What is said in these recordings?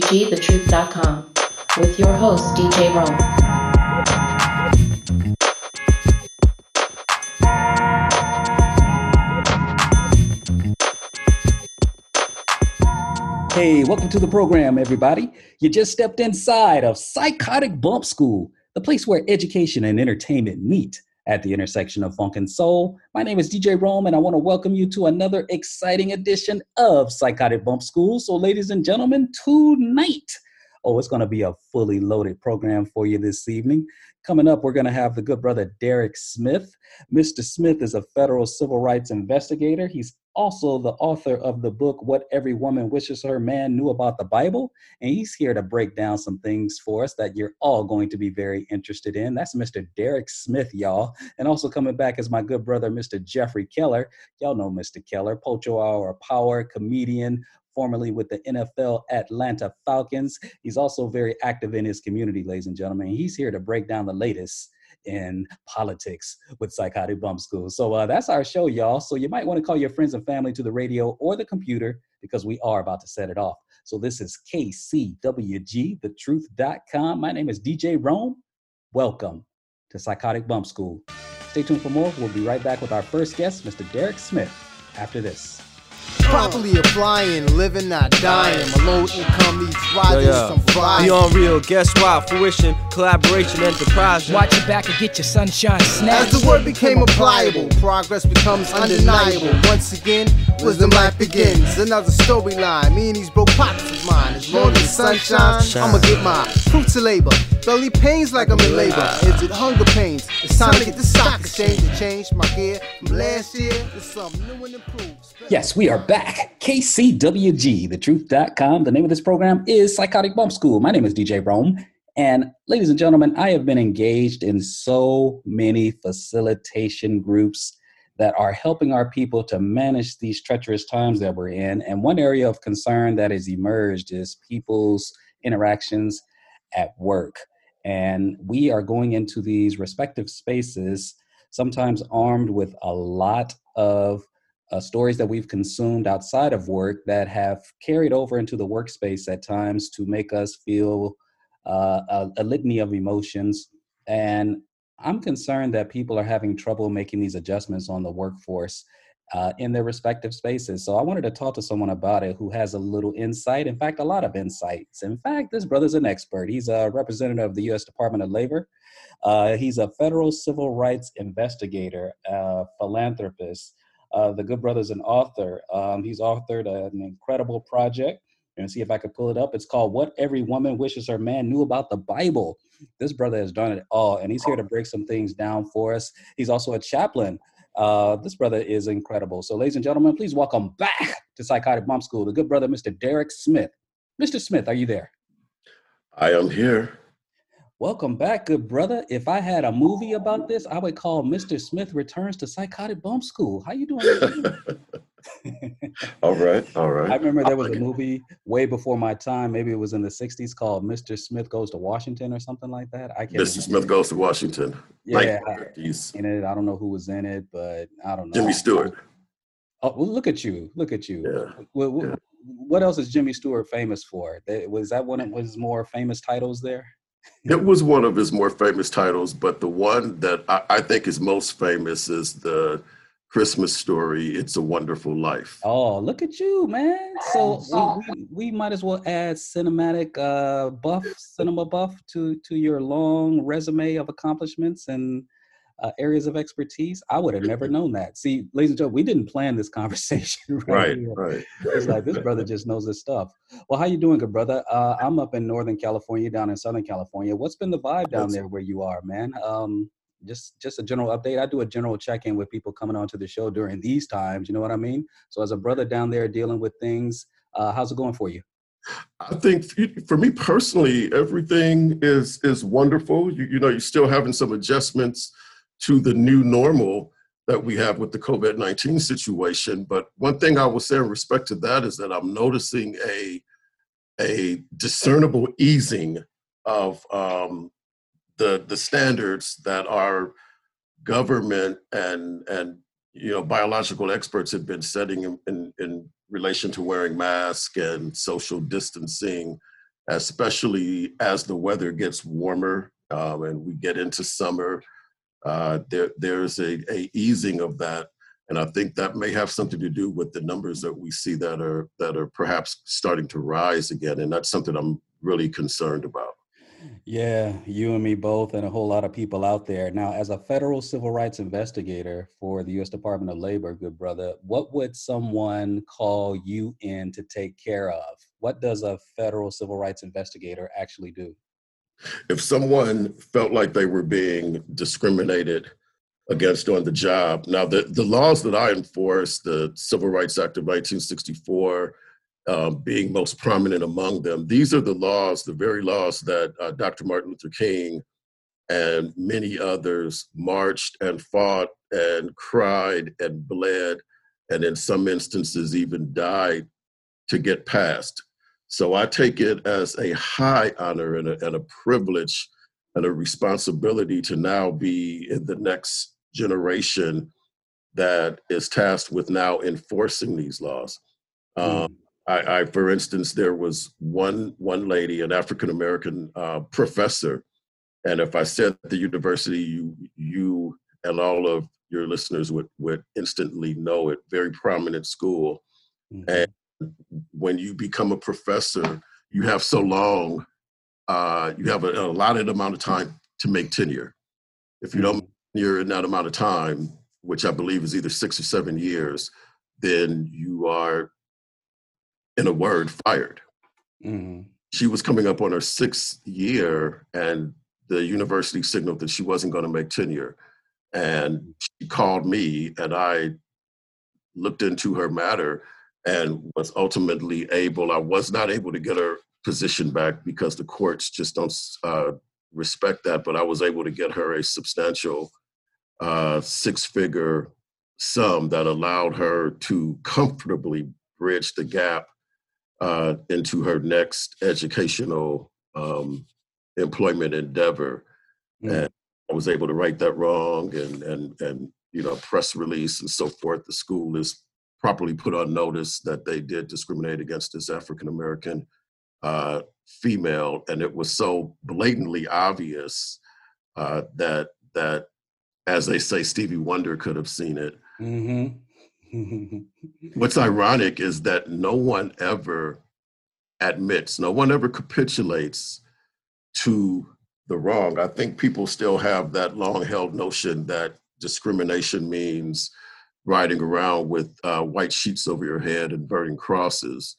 KCWGTheTruth.com with your host, DJ Rome. Hey, welcome to the program, everybody. You just stepped inside of Psychotic Bump School, the place where education and entertainment meet at the intersection of funk and soul. My name is DJ Rome, and I want to welcome you to another exciting edition of Psychotic Bump School. So, ladies and gentlemen, tonight, oh, it's going to be a fully loaded program for you this evening. Coming up, we're going to have the good brother Derek Smith. Mr. Smith is a federal civil rights investigator. He's also the author of the book What Every Woman Wishes Her Man Knew About the Bible. And he's here to break down some things for us that you're all going to be very interested in. That's Mr. Derek Smith, y'all. And also coming back is my good brother, Mr. Jeffrey Keller. Y'all know Mr. Keller, Pocho Hour Power, comedian, formerly with the NFL Atlanta Falcons. He's also very active in his community, ladies and gentlemen. He's here to break down the latest in politics with Psychotic Bump School. So uh, that's our show, y'all. So you might want to call your friends and family to the radio or the computer because we are about to set it off. So this is KCWG, My name is DJ Rome. Welcome to Psychotic Bump School. Stay tuned for more. We'll be right back with our first guest, Mr. Derek Smith, after this. Properly applying, living, not dying. My low income needs rising, Yeah, yeah. some flying. Beyond real, guess why? Fruition, collaboration, enterprise. Watch your back and get your sunshine As the word became applicable, progress becomes undeniable. Once again, wisdom life begins. Another storyline. Me and these broke pockets of mine. As long as sunshine, I'ma get my fruits of labor. Belly pains like I'm in labor. Is it hunger pains? It's time to get the stock exchange and change my gear from last year to something new and improved. Yes, we are back. KCWG, thetruth.com. The name of this program is Psychotic Bump School. My name is DJ Rome. And ladies and gentlemen, I have been engaged in so many facilitation groups that are helping our people to manage these treacherous times that we're in. And one area of concern that has emerged is people's interactions at work. And we are going into these respective spaces, sometimes armed with a lot of uh, stories that we've consumed outside of work that have carried over into the workspace at times to make us feel uh, a, a litany of emotions. And I'm concerned that people are having trouble making these adjustments on the workforce uh, in their respective spaces. So I wanted to talk to someone about it who has a little insight. In fact, a lot of insights. In fact, this brother's an expert. He's a representative of the U.S. Department of Labor. Uh, he's a federal civil rights investigator, uh, philanthropist. Uh, the good brother's an author. Um, he's authored an incredible project. And see if I could pull it up. It's called What Every Woman Wishes Her Man Knew About the Bible. This brother has done it all, and he's here to break some things down for us. He's also a chaplain. Uh, this brother is incredible. So, ladies and gentlemen, please welcome back to Psychotic Bump School, the good brother, Mr. Derek Smith. Mr. Smith, are you there? I am here. Welcome back, good brother. If I had a movie about this, I would call Mr. Smith Returns to Psychotic Bump School. How you doing? all right, all right. I remember there was a movie way before my time. Maybe it was in the '60s called Mr. Smith Goes to Washington or something like that. I can't. Mr. Smith goes to Washington. Yeah, 1950s. in it. I don't know who was in it, but I don't know. Jimmy Stewart. Oh, well, look at you! Look at you! Yeah. Yeah. what else is Jimmy Stewart famous for? Was that one of his more famous titles there? It was one of his more famous titles, but the one that I, I think is most famous is the Christmas story, It's a Wonderful Life. Oh, look at you, man! So we, we, we might as well add cinematic uh, buff, cinema buff to to your long resume of accomplishments and uh, areas of expertise. I would have never known that. See, ladies and gentlemen, we didn't plan this conversation. Right, here. right. It's like this brother just knows his stuff. Well, how you doing, good brother? Uh, I'm up in Northern California, down in Southern California. What's been the vibe down there where you are, man? Um, just just a general update. I do a general check in with people coming onto the show during these times. You know what I mean? So as a brother down there dealing with things, uh, how's it going for you? I think for me personally, everything is is wonderful. You, you know, you're still having some adjustments to the new normal, that we have with the COVID 19 situation. But one thing I will say in respect to that is that I'm noticing a, a discernible easing of um, the, the standards that our government and, and you know, biological experts have been setting in, in, in relation to wearing masks and social distancing, especially as the weather gets warmer um, and we get into summer uh, there there's a, a easing of that, and I think that may have something to do with the numbers that we see that are that are perhaps starting to rise again, and that's something I'm really concerned about. Yeah, you and me both, and a whole lot of people out there. Now, as a federal civil rights investigator for the U.S. Department of Labor, good brother, what would someone call you in to take care of? What does a federal civil rights investigator actually do? If someone felt like they were being discriminated against on the job, now the, the laws that I enforce, the Civil Rights Act of 1964, um, being most prominent among them, these are the laws, the very laws that uh, Dr. Martin Luther King and many others marched and fought and cried and bled, and in some instances even died to get passed. So I take it as a high honor and a, and a privilege and a responsibility to now be in the next generation that is tasked with now enforcing these laws. Mm. Um, I, I, for instance, there was one one lady, an African American uh, professor, and if I said the university, you you and all of your listeners would would instantly know it. Very prominent school, mm-hmm. and when you become a professor, you have so long, uh, you have a, a allotted amount of time to make tenure. If you don't mm-hmm. tenure in that amount of time, which I believe is either six or seven years, then you are, in a word, fired. Mm-hmm. She was coming up on her sixth year, and the university signaled that she wasn't going to make tenure. And she called me, and I looked into her matter and was ultimately able, I was not able to get her position back because the courts just don't uh, respect that, but I was able to get her a substantial uh, six figure sum that allowed her to comfortably bridge the gap uh, into her next educational um, employment endeavor. Mm. And I was able to right that wrong and, and, and, you know, press release and so forth. The school is properly put on notice that they did discriminate against this African American uh, female, and it was so blatantly obvious uh, that that, as they say, Stevie Wonder could have seen it. Mm-hmm. What's ironic is that no one ever admits, no one ever capitulates to the wrong. I think people still have that long held notion that discrimination means riding around with uh, white sheets over your head and burning crosses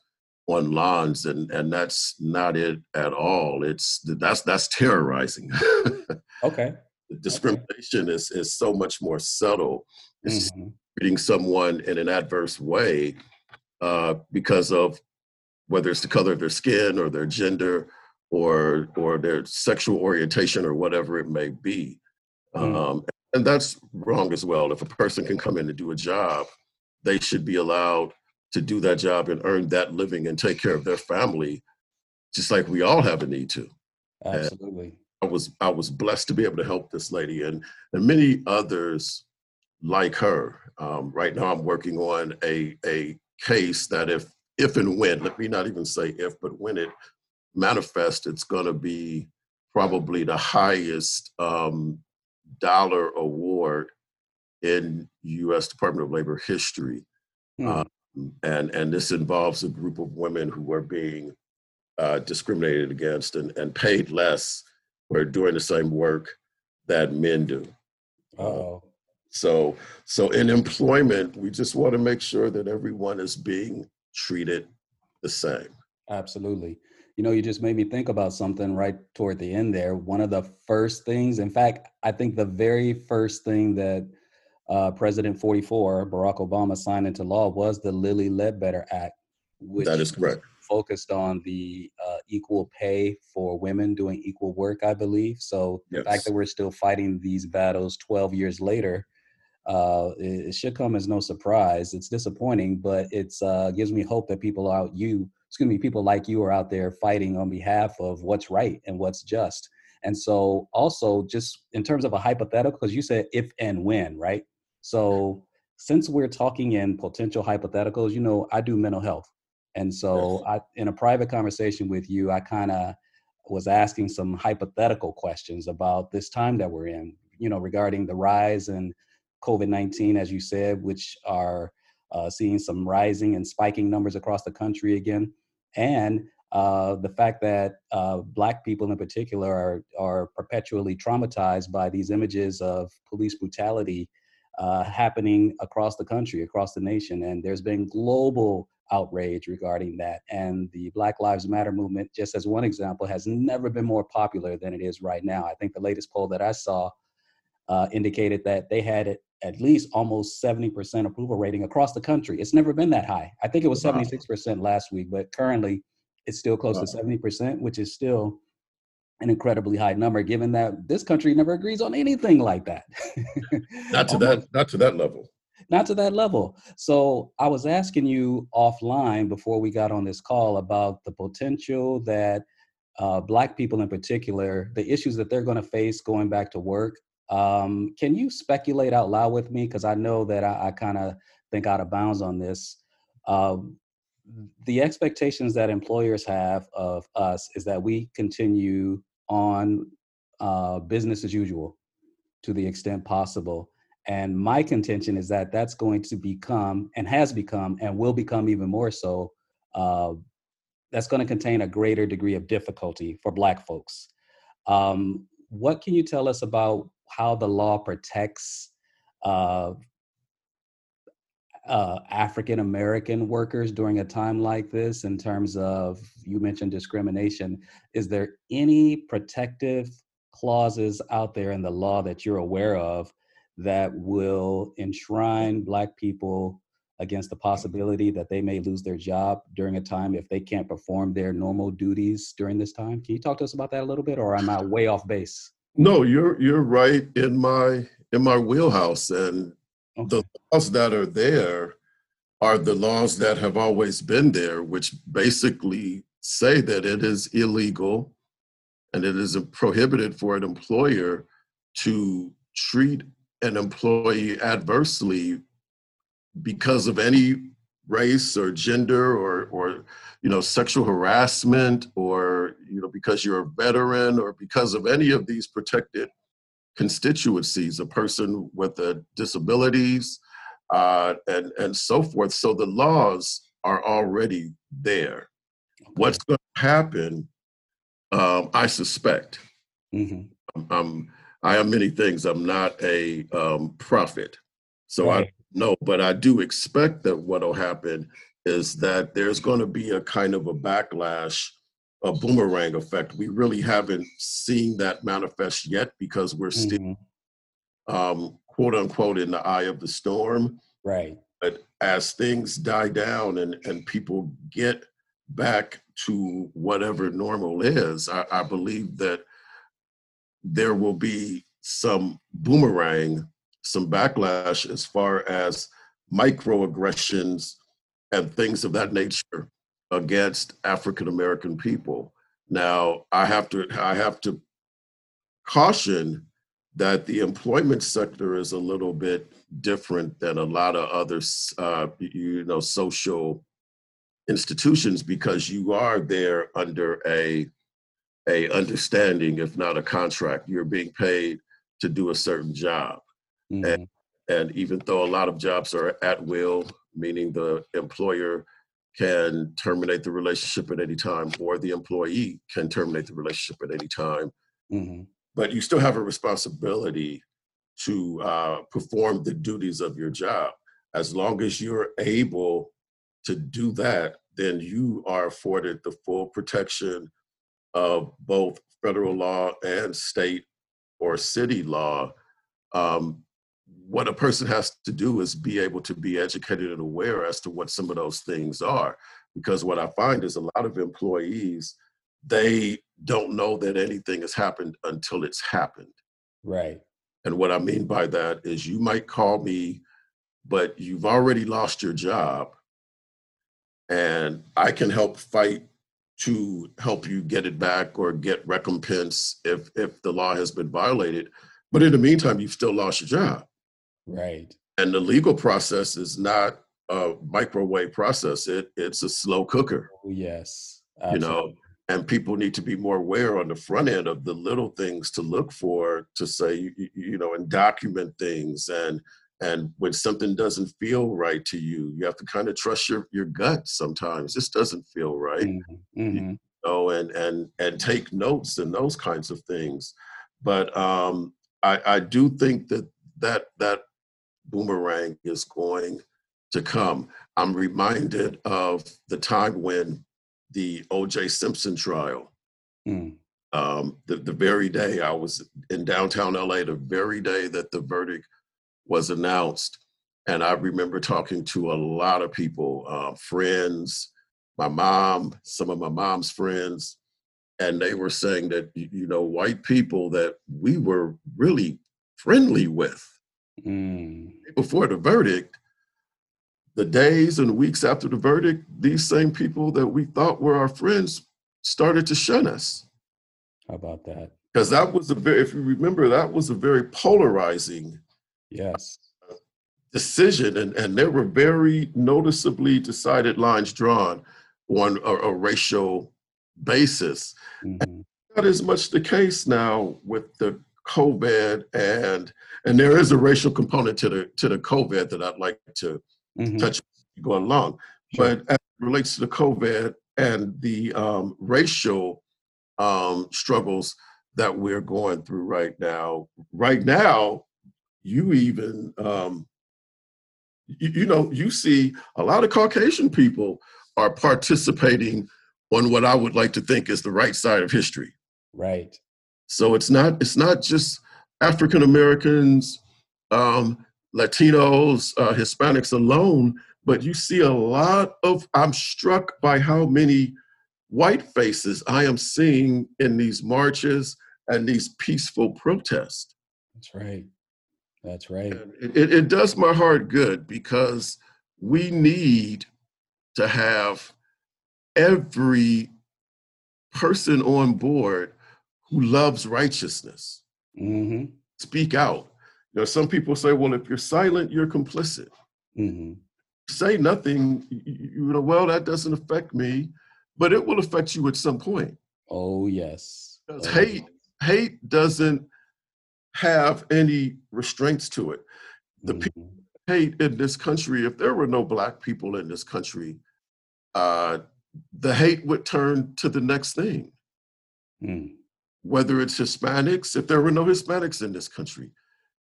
on lawns and and that's not it at all it's that's that's terrorizing okay discrimination okay. is is so much more subtle it's mm-hmm. treating someone in an adverse way uh, because of whether it's the color of their skin or their gender or or their sexual orientation or whatever it may be mm. um, and that's wrong as well. If a person can come in and do a job, they should be allowed to do that job and earn that living and take care of their family, just like we all have a need to. Absolutely. And I was I was blessed to be able to help this lady and and many others like her. Um, right now, I'm working on a a case that if if and when let me not even say if, but when it manifests, it's going to be probably the highest um, dollar award in U.S. Department of Labor history. Hmm. Um, and, and this involves a group of women who are being uh, discriminated against and, and paid less for doing the same work that men do. Oh. So, so in employment, we just want to make sure that everyone is being treated the same. Absolutely you know, you just made me think about something right toward the end there. One of the first things, in fact, I think the very first thing that uh, President 44, Barack Obama, signed into law was the Lilly Ledbetter Act, which that is correct. Focused on the uh, equal pay for women doing equal work, I believe. So yes. the fact that we're still fighting these battles 12 years later Uh, it, it, should come as no surprise. It's disappointing, but it's uh, gives me hope that people out you, excuse me, people like you are out there fighting on behalf of what's right and what's just. And so, also, just in terms of a hypothetical, because you said if and when, right? So, since we're talking in potential hypotheticals, you know, I do mental health. And so, I, in a private conversation with you, I kind of was asking some hypothetical questions about this time that we're in, you know, regarding the rise in COVID 19, as you said, which are uh, seeing some rising and spiking numbers across the country again. And uh, the fact that uh, Black people in particular are, are perpetually traumatized by these images of police brutality uh, happening across the country, across the nation. And there's been global outrage regarding that. And the Black Lives Matter movement, just as one example, has never been more popular than it is right now. I think the latest poll that I saw uh, indicated that they had at least almost 70% approval rating across the country. It's never been that high. I think it was 76% last week, but currently it's still close to 70%, which is still an incredibly high number given that this country never agrees on anything like that. not to that not to that level not to that level. So I was asking you offline before we got on this call about the potential that uh, Black people in particular, the issues that they're going to face going back to work. Um, can you speculate out loud with me? Because I know that I, I kind of think out of bounds on this. Uh, the expectations that employers have of us is that we continue on uh, business as usual to the extent possible. And my contention is that that's going to become and has become and will become even more so. Uh, that's going to contain a greater degree of difficulty for Black folks. Um, what can you tell us about how the law protects uh, uh, African American workers during a time like this in terms of, you mentioned discrimination. Is there any protective clauses out there in the law that you're aware of that will enshrine Black people against the possibility that they may lose their job during a time if they can't perform their normal duties during this time. Can you talk to us about that a little bit, or am I way off base? No, you're you're right in my in my wheelhouse, and okay. the laws that are there are the laws that have always been there, which basically say that it is illegal and it is prohibited for an employer to treat an employee adversely because of any race or gender or or you know sexual harassment or you know because you're a veteran or because of any of these protected constituencies a person with a disabilities uh, and and so forth so the laws are already there what's going to happen um, i suspect mm-hmm. I'm, I am many things. I'm not a um, prophet, so right. I know, but I do expect that what'll happen is that there's going to be a kind of a backlash, a boomerang effect. We really haven't seen that manifest yet because we're mm-hmm. still, um, quote unquote, in the eye of the storm. Right. But as things die down and and people get back to whatever normal is, I, I believe that there will be some boomerang, some backlash as far as microaggressions and things of that nature against African American people. Now, I have to I have to caution that the employment sector is a little bit different than a lot of other uh, you know social institutions because you are there under a a understanding, if not a contract. You're being paid to do a certain job. Mm-hmm. And, and even though a lot of jobs are at will, meaning the employer can terminate the relationship at any time or the employee can terminate the relationship at any time. Mm-hmm. But you still have a responsibility to uh, perform the duties of your job. As long as you're able to do that, then you are afforded the full protection of both federal law and state or city law. Um, what a person has to do is be able to be educated and aware as to what some of those things are. Because what I find is a lot of employees, they don't know that anything has happened until it's happened. Right. And what I mean by that is you might call me, but you've already lost your job. And I can help fight to help you get it back or get recompense if if the law has been violated. But in the meantime, you've still lost your job. Right. And the legal process is not a microwave process. It it's a slow cooker. Oh, yes. You know, and people need to be more aware on the front end of the little things to look for to say you, you know and document things and and when something doesn't feel right to you you have to kind of trust your your gut sometimes this doesn't feel right Mm-hmm. Mm-hmm. you know and and and take notes and those kinds of things but um i i do think that that that boomerang is going to come i'm reminded of the time when the oj simpson trial Mm. um, the, the very day I was in downtown LA, the very day that the verdict was announced. And I remember talking to a lot of people, uh, friends, my mom, some of my mom's friends, and they were saying that, you know, white people that we were really friendly with Mm. before the verdict, the days and weeks after the verdict, these same people that we thought were our friends started to shun us. How about that? because that was a very if you remember that was a very polarizing Yes. decision and, and there were very noticeably decided lines drawn on a, a racial basis hmm that is much the case now with the covid and and there is a racial component to the to the covid that i'd like to hmm touch going along Sure. but as it relates to the covid and the um, racial um, struggles that we're going through right now right now you even um, you, you know you see a lot of caucasian people are participating on what i would like to think is the right side of history Right. So it's not it's not just African Americans, um, Latinos, uh, Hispanics alone, but you see a lot of. I'm struck by how many white faces I am seeing in these marches and these peaceful protests. That's right. That's right. It, it, it does my heart good because we need to have every person on board who loves righteousness hmm speak out. You know, some people say, well, if you're silent, you're complicit. hmm Say nothing, you, know, well, that doesn't affect me, but it will affect you at some point. Oh yes. Because Oh, hate, hate doesn't have any restraints to it. The mhm. people hate in this country, if there were no black people in this country, uh, the hate would turn to the next thing. Mm. Whether it's Hispanics, if there were no Hispanics in this country,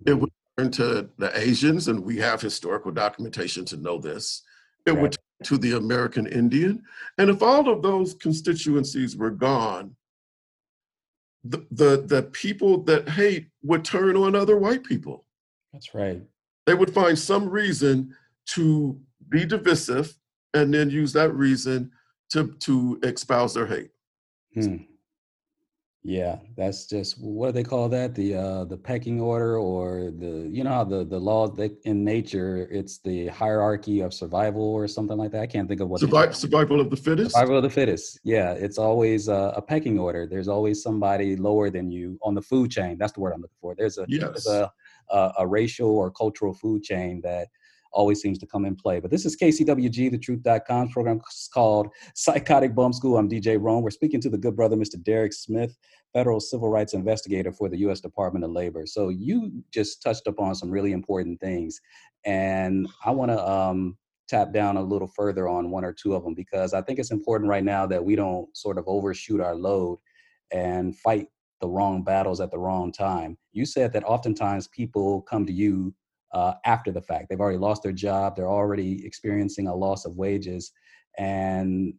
it would turn to the Asians, and we have historical documentation to know this. It would Right. turn to the American Indian. And if all of those constituencies were gone, the, the, the people that hate would turn on other white people. That's right. They would find some reason to be divisive and then use that reason to, to espouse their hate. Hmm. Yeah, that's just what do they call that? The uh the pecking order or the you know how the the law that in nature it's the hierarchy of survival or something like that. I can't think of what Survival, of the fittest. survival of the fittest. Yeah, it's always uh, a pecking order. There's always somebody lower than you on the food chain. That's the word I'm looking for. There's a Yes. there's a, a a racial or cultural food chain that always seems to come in play. But this is KCWG, the truth.com's program is called Psychotic Bump School. I'm DJ Rome. We're speaking to the good brother, Mr. Derek Smith, federal civil rights investigator for the U.S. Department of Labor. So you just touched upon some really important things. And I want to um, tap down a little further on one or two of them because I think it's important right now that we don't sort of overshoot our load and fight the wrong battles at the wrong time. You said that oftentimes people come to you uh, after the fact. They've already lost their job, they're already experiencing a loss of wages. And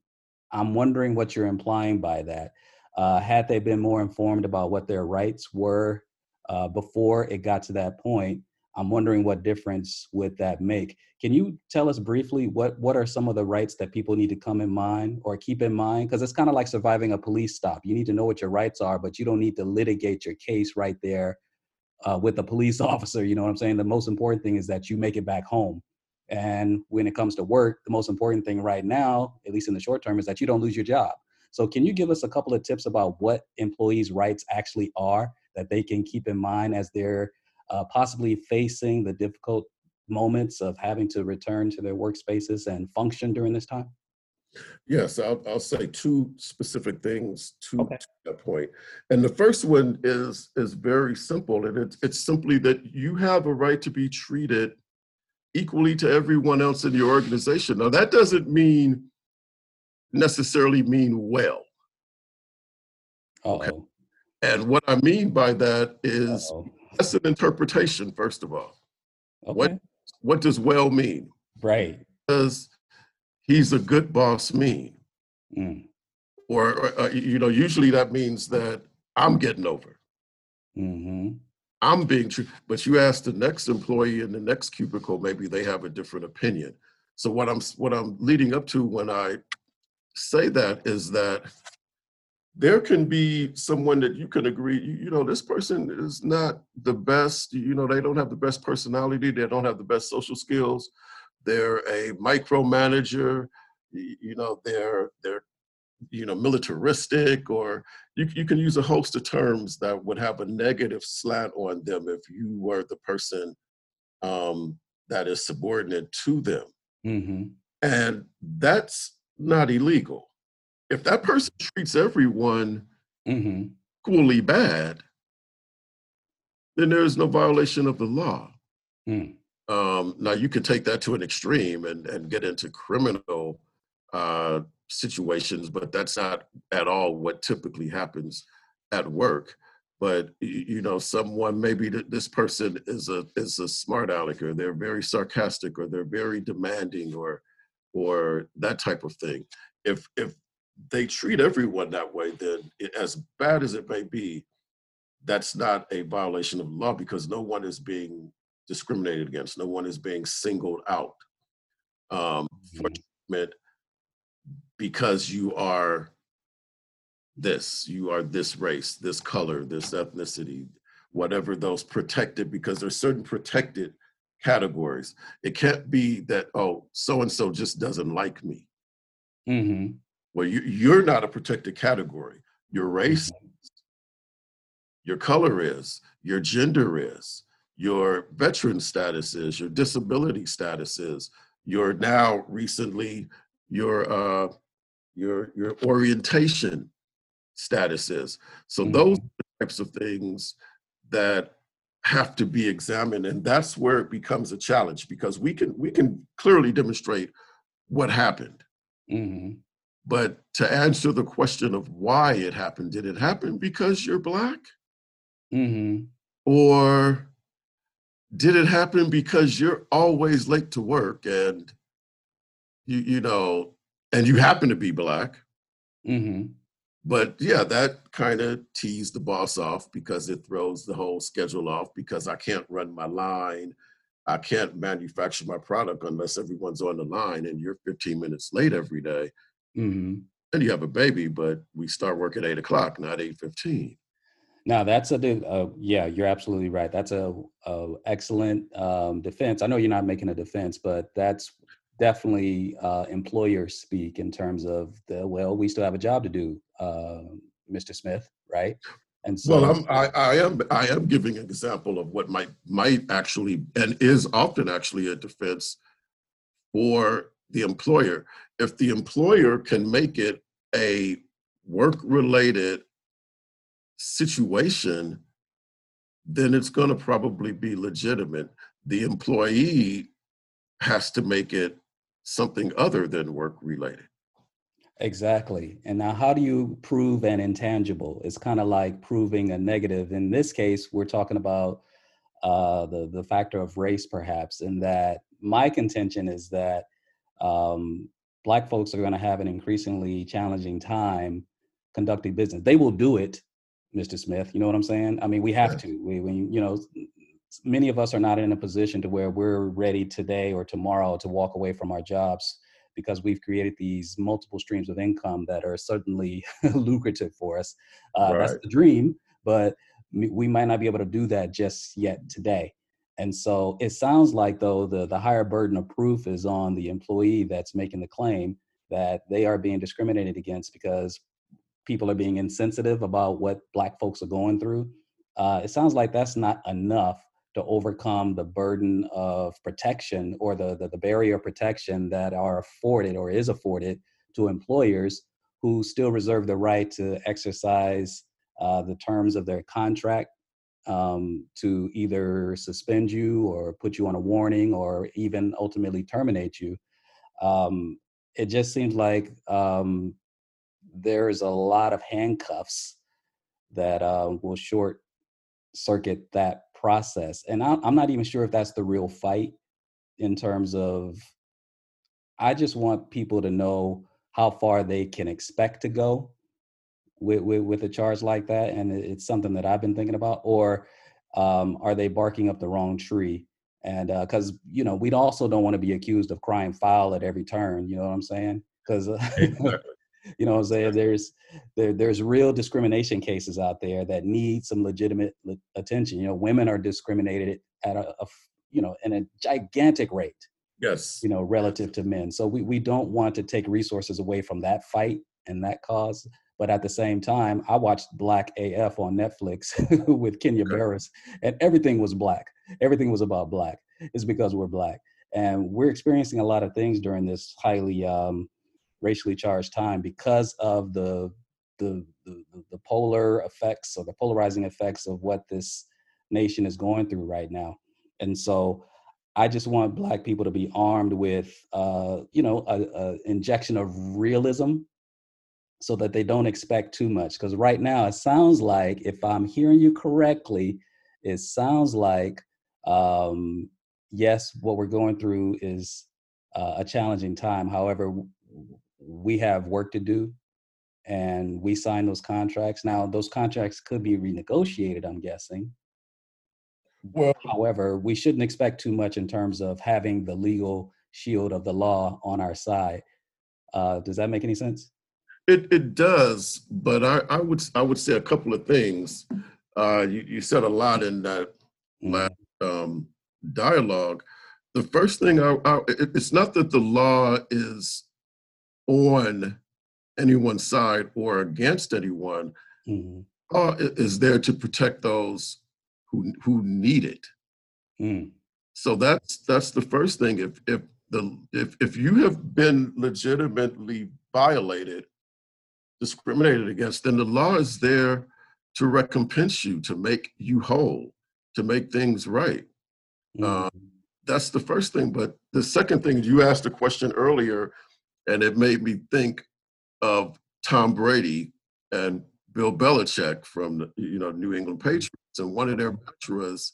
I'm wondering what you're implying by that. Uh, had they been more informed about what their rights were uh, before it got to that point, I'm wondering what difference would that make. Can you tell us briefly what what are some of the rights that people need to come in mind or keep in mind? Because it's kind of like surviving a police stop. You need to know what your rights are, but you don't need to litigate your case right there uh, with a police officer. You know what I'm saying? The most important thing is that you make it back home. And when it comes to work, the most important thing right now, at least in the short term, is that you don't lose your job. So, can you give us a couple of tips about what employees' rights actually are that they can keep in mind as they're uh, possibly facing the difficult moments of having to return to their workspaces and function during this time? Yes, I'll, I'll say two specific things to, okay. to, that point. And the first one is is very simple, and it's it's simply that you have a right to be treated equally to everyone else in your organization. Now that doesn't mean necessarily mean well. Okay. And what I mean by that is Uh-oh. that's an interpretation, first of all. Okay. What what does well mean? Right. Does he's a good boss me. Mm. Or, or uh, you know, usually that means that I'm getting over. Mm-hmm. I'm being true. But you ask the next employee in the next cubicle, maybe they have a different opinion. So what I'm what I'm leading up to when I say that is that there can be someone that you can agree, you, you, know, this person is not the best, you know, they don't have the best personality, they don't have the best social skills, they're a micromanager, you, know, they're they're you know militaristic or you, you can use a host of terms that would have a negative slant on them if you were the person um, that is subordinate to them mm-hmm. and that's not illegal if that person treats everyone mm-hmm. equally bad, then there is no violation of the law. Mm. Um, now you can take that to an extreme and, and get into criminal uh, situations, but that's not at all what typically happens at work. But you know, someone maybe this person is a is a smart aleck, or they're very sarcastic, or they're very demanding, or or that type of thing. If if they treat everyone that way, then it, as bad as it may be, that's not a violation of law because no one is being discriminated against. No one is being singled out um, for mm-hmm. treatment because you are this, you are this race, this color, this ethnicity, whatever those protected, because there's certain protected categories. It can't be that, oh, so and so just doesn't like me. Mm-hmm. Well, you, you're not a protected category. Your race, mm-hmm. your color is, your gender is, your veteran status is, your disability status is, your now recently your uh, your your orientation status is. So mm-hmm. those types of things that have to be examined, and that's where it becomes a challenge because we can we can clearly demonstrate what happened. Mm-hmm. But to answer the question of why it happened, did it happen because you're black? Mm-hmm. Or did it happen because you're always late to work and you you know and you happen to be black mm-hmm. but yeah that kind of tees the boss off because it throws the whole schedule off because i can't run my line i can't manufacture my product unless everyone's on the line and you're 15 minutes late every day. Mm-hmm. and you have a baby but we start work at 8 o'clock not 8.15 now that's a uh, yeah. You're absolutely right. That's a, a excellent um, defense. I know you're not making a defense, but that's definitely uh, employers speak in terms of the well, we still have a job to do, um, uh, Mr. Smith, right? And so, well, I'm, I, I am I am giving an example of what might might actually and is often actually a defense for the employer. If the employer can make it a work related situation, then it's going to probably be legitimate. The employee has to make it something other than work related. Exactly. And now, how do you prove an intangible? It's kind of like proving a negative. In this case, we're talking about uh, the the factor of race, perhaps. In that, my contention is that um, black folks are going to have an increasingly challenging time conducting business. They will do it, Mr. Smith. You know what I'm saying? I mean, we have to. We, we, you know, many of us are not in a position to where we're ready today or tomorrow to walk away from our jobs because we've created these multiple streams of income that are certainly lucrative for us. Uh, right. That's the dream, but we might not be able to do that just yet today. And so it sounds like though the the higher burden of proof is on the employee that's making the claim that they are being discriminated against because people are being insensitive about what black folks are going through. Uh, it sounds like that's not enough to overcome the burden of protection or the, the, the barrier protection that are afforded or is afforded to employers who still reserve the right to exercise uh, the terms of their contract um, to either suspend you or put you on a warning or even ultimately terminate you. Um, it just seems like um, there's a lot of handcuffs that uh, will short circuit that process. And I, I'm not even sure if that's the real fight in terms of, I just want people to know how far they can expect to go with, with, with a charge like that. And it's something that I've been thinking about. Or um, are they barking up the wrong tree? And because, uh, you know, we also don't want to be accused of crying foul at every turn. You know what I'm saying? Because uh, you know what I'm saying? There's there, there's real discrimination cases out there that need some legitimate attention. You know, women are discriminated at a, a you know in a gigantic rate. Yes. You know, relative to men. So we, we don't want to take resources away from that fight and that cause. But at the same time, I watched Black AF on Netflix with Kenya okay. Barris, and everything was black. Everything was about black. It's because we're black. And we're experiencing a lot of things during this highly um, racially charged time because of the, the the, the polar effects or the polarizing effects of what this nation is going through right now. And so I just want black people to be armed with, uh, you know, a, a, injection of realism so that they don't expect too much. Because right now it sounds like, if I'm hearing you correctly, it sounds like, um, yes, what we're going through is uh, a challenging time. However, we have work to do and we sign those contracts. Now, those contracts could be renegotiated, I'm guessing. Well, however, we shouldn't expect too much in terms of having the legal shield of the law on our side. Uh, does that make any sense? It it does, but I, I would I would say a couple of things. Uh, you, you said a lot in that mm-hmm. last um, dialogue. The first thing I, I, it's not that the law is on anyone's side or against anyone mm-hmm. uh, is there to protect those who who need it. Mm. So that's that's the first thing. If if the if if you have been legitimately violated, discriminated against, then the law is there to recompense you, to make you whole, to make things right. Mm. Uh, that's the first thing. But the second thing, you asked a question earlier and it made me think of Tom Brady and Bill Belichick from the you know New England Patriots, and one of their mantras,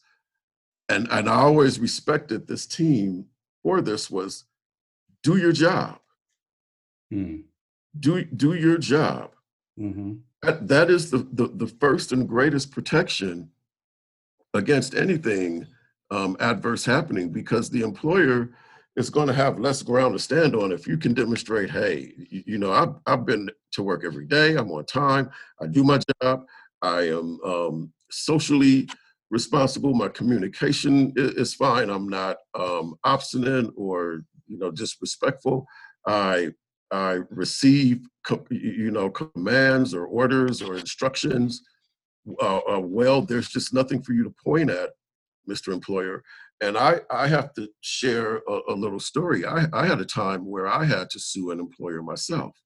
and and I always respected this team for this was, do your job. Hmm. Do do your job. Mm-hmm. That that is the, the the first and greatest protection against anything um, adverse happening because the employer is going to have less ground to stand on if you can demonstrate, hey, you, you, know, I've, I've been to work every day, I'm on time, I do my job, I am um, socially responsible, my communication is, is fine, I'm not um, obstinate or, you know, disrespectful. I I receive, you know, commands or orders or instructions uh, uh, well. There's just nothing for you to point at, Mr. Employer. And I, I have to share a, a little story. I, I had a time where I had to sue an employer myself.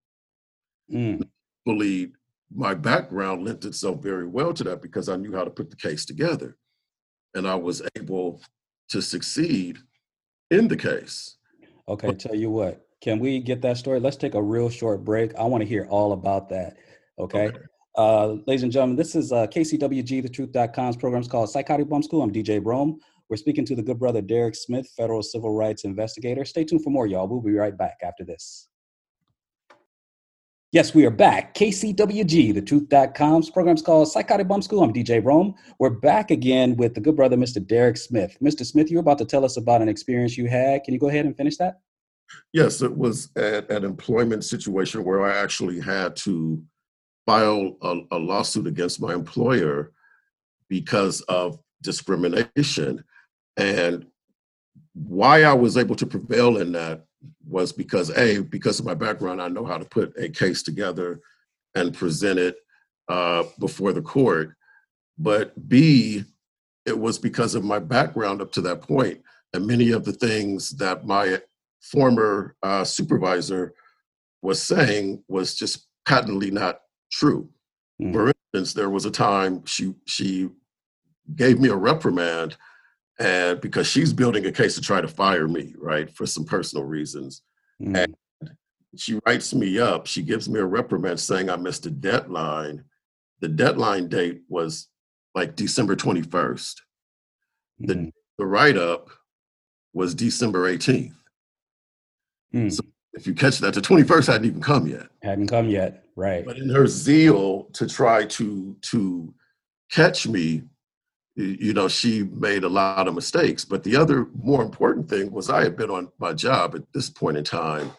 Mm. Believe my background lent itself very well to that because I knew how to put the case together. And I was able to succeed in the case. Okay, tell you what, can we get that story? Let's take a real short break. I want to hear all about that. Okay. okay. Uh, ladies and gentlemen, this is uh, KCWG, the truth.com's program is called Psychotic Bump School. I'm DJ Rome. We're speaking to the good brother Derek Smith, federal civil rights investigator. Stay tuned for more, y'all. We'll be right back after this. Yes, we are back. KCWG, truth.com's program's called Psychotic Bump School. I'm DJ Rome. We're back again with the good brother, Mr. Derek Smith. Mr. Smith, you were about to tell us about an experience you had. Can you go ahead and finish that? Yes, it was at an employment situation where I actually had to file a, a lawsuit against my employer because of discrimination. And why I was able to prevail in that was because A, because of my background, I know how to put a case together and present it uh, before the court. But B, it was because of my background up to that point and many of the things that my former uh, supervisor was saying was just patently not true. Mm. For instance, there was a time she she gave me a reprimand, and because she's building a case to try to fire me, right, for some personal reasons, Mm. and she writes me up. She gives me a reprimand saying I missed a deadline. The deadline date was like December twenty first. The Mm. the write up was December eighteenth. Mm. So if you catch that, the twenty first hadn't even come yet. Hadn't come yet. Right. But in her zeal to try to to catch me, you know, she made a lot of mistakes. But the other more important thing was I had been on my job at this point in time,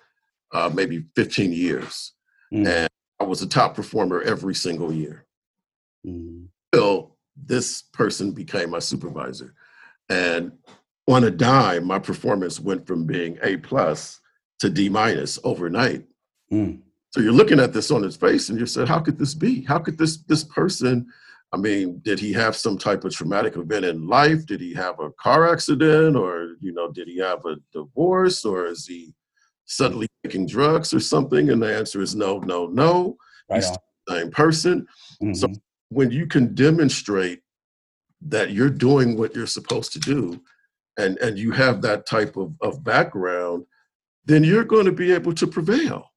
uh, maybe 15 years, Mm. and I was a top performer every single year. Mm. Until this person became my supervisor, and on a dime, my performance went from being A plus to D minus overnight. Mm. So you're looking at this on his face and you're saying, how could this be? How could this this person, I mean, did he have some type of traumatic event in life? Did he have a car accident or, you know, did he have a divorce or is he suddenly taking drugs or something? And the answer is no, no, no. Right He's the same person. So Mhm. when you can demonstrate that you're doing what you're supposed to do and, and you have that type of, of background, then you're going to be able to prevail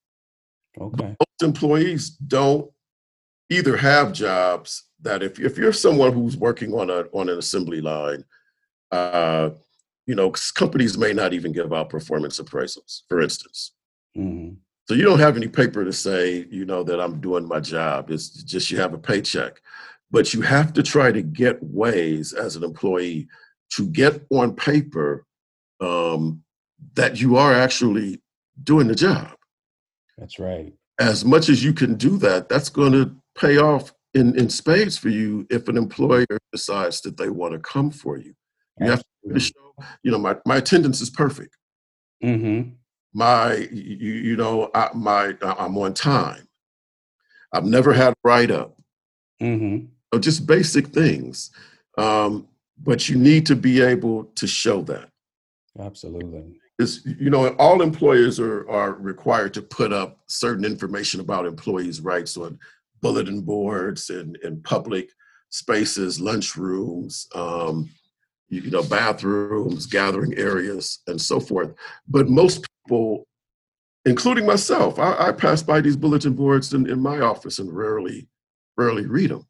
Okay. most employees don't either have jobs that if, if you're someone who's working on a on an assembly line uh, you know, companies may not even give out performance appraisals for instance Mm. so you don't have any paper to say you know that i'm doing my job it's just you have a paycheck but you have to try to get ways as an employee to get on paper um, that you are actually doing the job That's right. as much as you can do that, that's going to pay off in, in spades for you if an employer decides that they want to come for you. You have to show, you know, my, my attendance is perfect. Mm-hmm. My, you, you know, I, my, I'm on time. I've never had a write up. Mm-hmm. So just basic things. Um, but you need to be able to show that. Absolutely. Is you know all employers are are required to put up certain information about employees' rights on bulletin boards and in public spaces, lunchrooms, um, you, you know, bathrooms, gathering areas, and so forth. But most people, including myself, I, I pass by these bulletin boards in, in my office and rarely, rarely read them.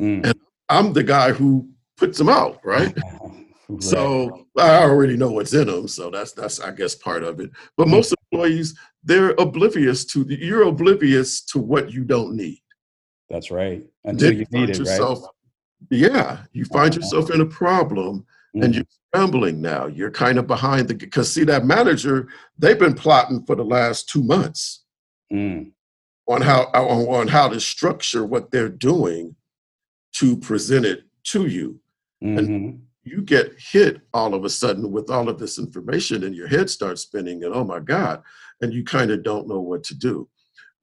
Mm. And I'm the guy who puts them out, right? Right. So I already know what's in them. So that's that's I guess part of it. But most employees they're oblivious to you're oblivious to what you don't need. that's right. Until Then you find need it, right? yourself, Yeah, you find Uh-huh. yourself in a problem and Mhm. you're scrambling now. You're kind of behind the because see that manager they've been plotting for the last two months Mm. on how on, on how to structure what they're doing to present it to you. Mhm. You get hit all of a sudden with all of this information and your head starts spinning and oh my god and you kind of don't know what to do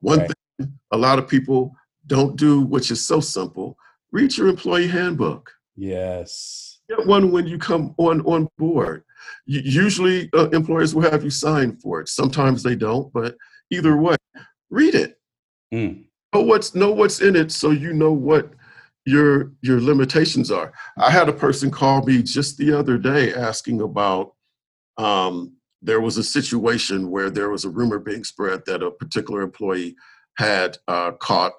one Right. thing a lot of people don't do which is so simple read your employee handbook Yes. get one when you come on on board usually uh, employers will have you sign for it sometimes they don't but either way read it Mm. know what's know what's in it so you know what your your limitations are. I had a person call me just the other day asking about um, there was a situation where there was a rumor being spread that a particular employee had uh, caught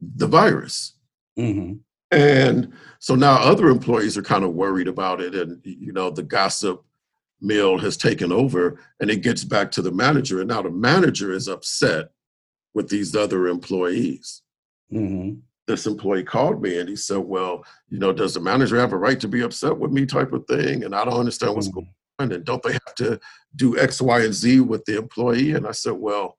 the virus. Hmm and so now other employees are kind of worried about it and you know the gossip mill has taken over and it gets back to the manager. And now the manager is upset with these other employees. Hmm this employee called me and he said, Well, you know, does the manager have a right to be upset with me type of thing? And I don't understand what's going on. And don't they have to do X, Y, and Z with the employee? And I said, Well,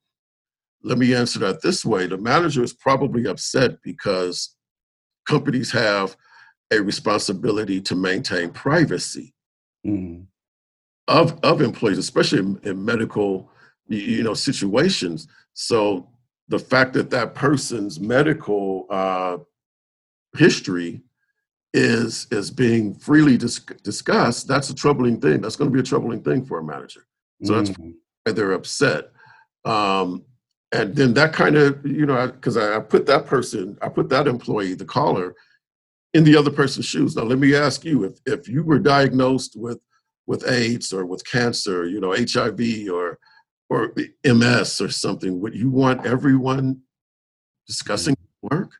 let me answer that this way. The manager is probably upset because companies have a responsibility to maintain privacy Mm. of of employees, especially in, in medical, you know, situations. So the fact that that person's medical uh, history is is being freely dis- discussed, that's a troubling thing. That's going to be a troubling thing for a manager. So that's Mhm. why they're upset. Um, and then that kind of, you know, because I, I put that person, I put that employee, the caller, in the other person's shoes. Now, let me ask you: if if you were diagnosed with with AIDS or with cancer, you know, HIV or or MS or something, would you want everyone discussing work?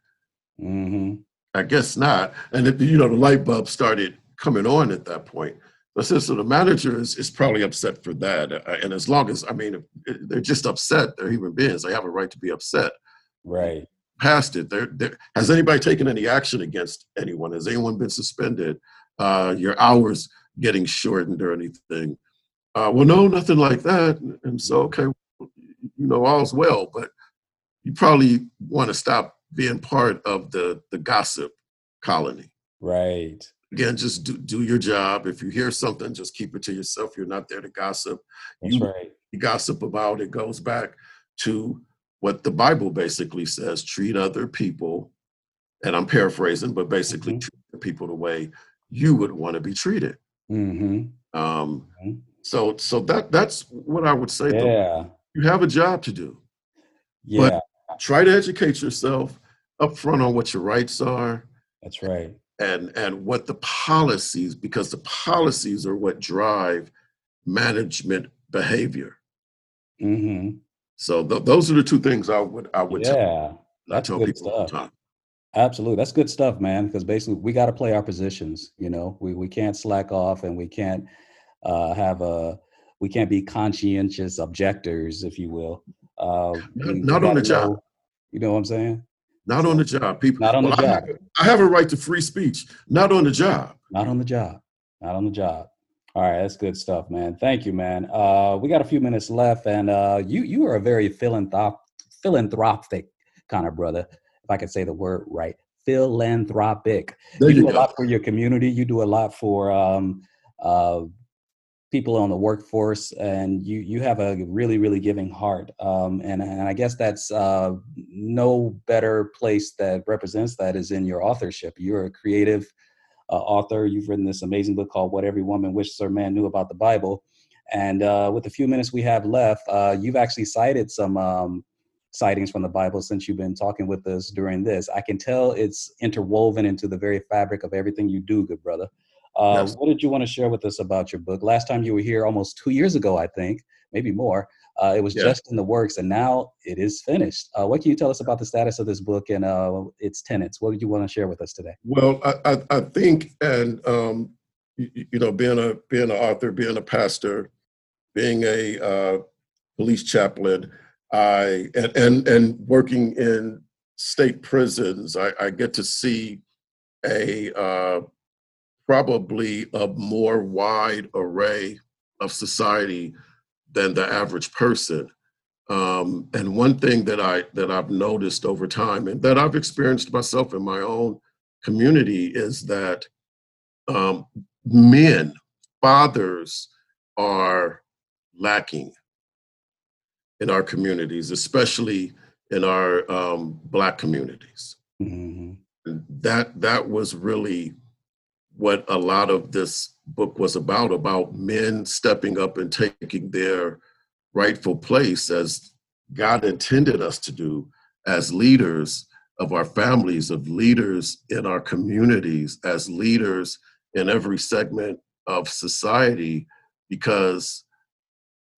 Mhm. I guess not. And if, you know, the light bulb started coming on at that point. I said, so the manager is, is probably upset for that. Uh, And as long as, I mean, if they're just upset, they're human beings. They have a right to be upset. Right. Past it, they're, they're, has anybody taken any action against anyone? Has anyone been suspended? Uh, your hours getting shortened or anything? Uh, well, no, nothing like that. And so, okay, you know, all's well, but you probably want to stop being part of the the gossip colony. Right. Again, just do, do your job. If you hear something, just keep it to yourself. You're not there to gossip. That's You- right. You gossip about it goes back to what the Bible basically says: treat other people, and I'm paraphrasing, but basically Mhm. treat the people the way you would want to be treated. hmm Um, Mhm. So, so that that's what I would say. though. Yeah. You have a job to do. Yeah. Try to educate yourself up front on what your rights are. That's right. and and what the policies because the policies are what drive management behavior hmm so th- those are the two things i would i would tell, Yeah. I that's tell good people all the stuff. time Absolutely. That's good stuff, man. Because basically we got to play our positions. You know, we, we can't slack off and we can't uh, have a, we can't be conscientious objectors, if you will. Uh, Not- not on the gotta job. know- you know what I'm saying? not on the job people Not on the well, I job. have- I have a right to free speech not on the job Not on the job. Not on the job. All right, that's good stuff, man. Thank you, man. Uh, we got a few minutes left, and uh, you you are a very philanthrop- philanthropic kind of brother, if I could say the word right. Philanthropic. there you you do a lot for your community. You do a lot for um, uh, people on the workforce, and you you have a really really giving heart. Um, and and I guess that's uh, no better place that represents that is in your authorship. You're a creative uh, author. You've written this amazing book called "What Every Woman Wishes Her Man Knew About the Bible." And uh, with the few minutes we have left, uh, you've actually cited some um, sightings from the Bible since you've been talking with us during this. I can tell it's interwoven into the very fabric of everything you do, good brother. Uh, Yes. What did you want to share with us about your book? Last time you were here, almost two years ago, I think, maybe more. Uh, it was Yeah. just in the works, and now it is finished. Uh, what can you tell us about the status of this book and uh, its tenets? What would you want to share with us today? well i i, I think and um you, you know being a being an author being a pastor being a uh, police chaplain i and and, and working in state prisons I, I get to see a uh, probably a more wide array of society than the average person. Um, and one thing that I that I've noticed over time, and that I've experienced myself in my own community, is that um, men, fathers, are lacking in our communities, especially in our um, Black communities. Mhm. That that was really what a lot of this book was about about men stepping up and taking their rightful place as God intended us to do as leaders of our families, of leaders in our communities, as leaders in every segment of society. Because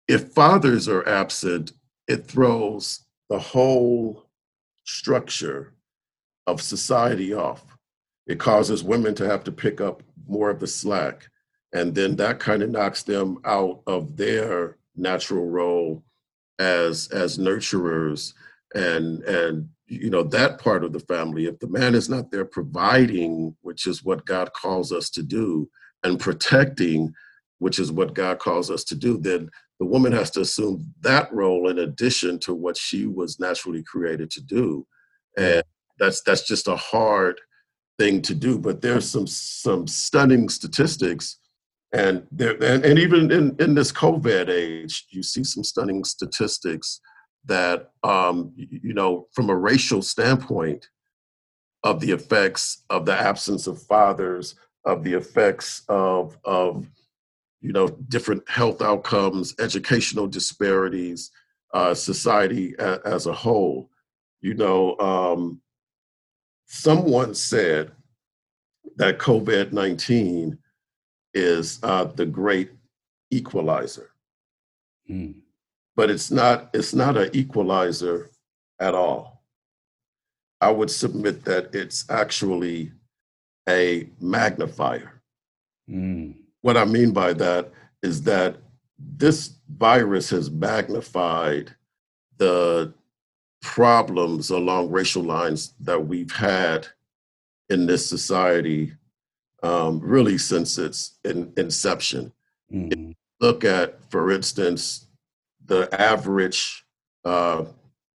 if fathers are absent, it throws the whole structure of society off. It causes women to have to pick up more of the slack. And then that kind of knocks them out of their natural role as as nurturers and and you know that part of the family if the man is not there providing which is what god calls us to do and protecting which is what god calls us to do then the woman has to assume that role in addition to what she was naturally created to do and that's that's just a hard thing to do, but there's some some stunning statistics, and there and, and even in in this COVID age, you see some stunning statistics that um, you know from a racial standpoint of the effects of the absence of fathers, of the effects of of you know different health outcomes, educational disparities, uh, society a, as a whole. You know, um, someone said that COVID nineteen is uh, the great equalizer, Mm. but it's not. It's not an equalizer at all. I would submit that it's actually a magnifier. Mm. What I mean by that is that this virus has magnified the problems along racial lines that we've had in this society um, really since its in, inception. Mm. Look at, for instance, the average uh,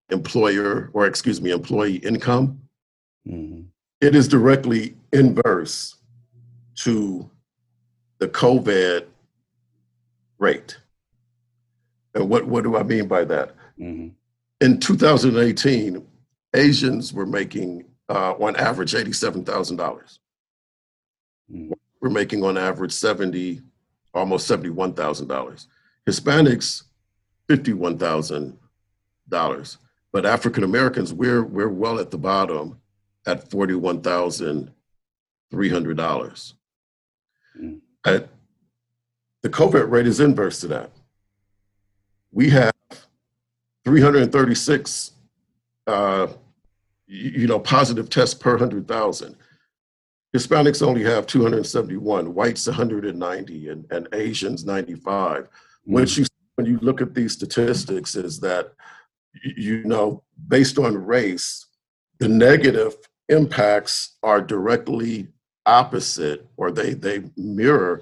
employer or excuse me, employee income. Mm. It is directly inverse to the COVID rate. And what, what do I mean by that? Mm. In 2018, Asians were making, uh, on average, $87,000. Mm. We're making on average 70, almost $71,000. Hispanics, $51,000. But African Americans, we're, we're well at the bottom at $41,300. Mm. At, the COVID rate is inverse to that. We have 336, uh, you, know, positive tests per 100,000. Hispanics only have 271, whites 190, and, and Asians 95. When Mm. you when you look at these statistics, is that you know based on race, the negative impacts are directly opposite, or they they mirror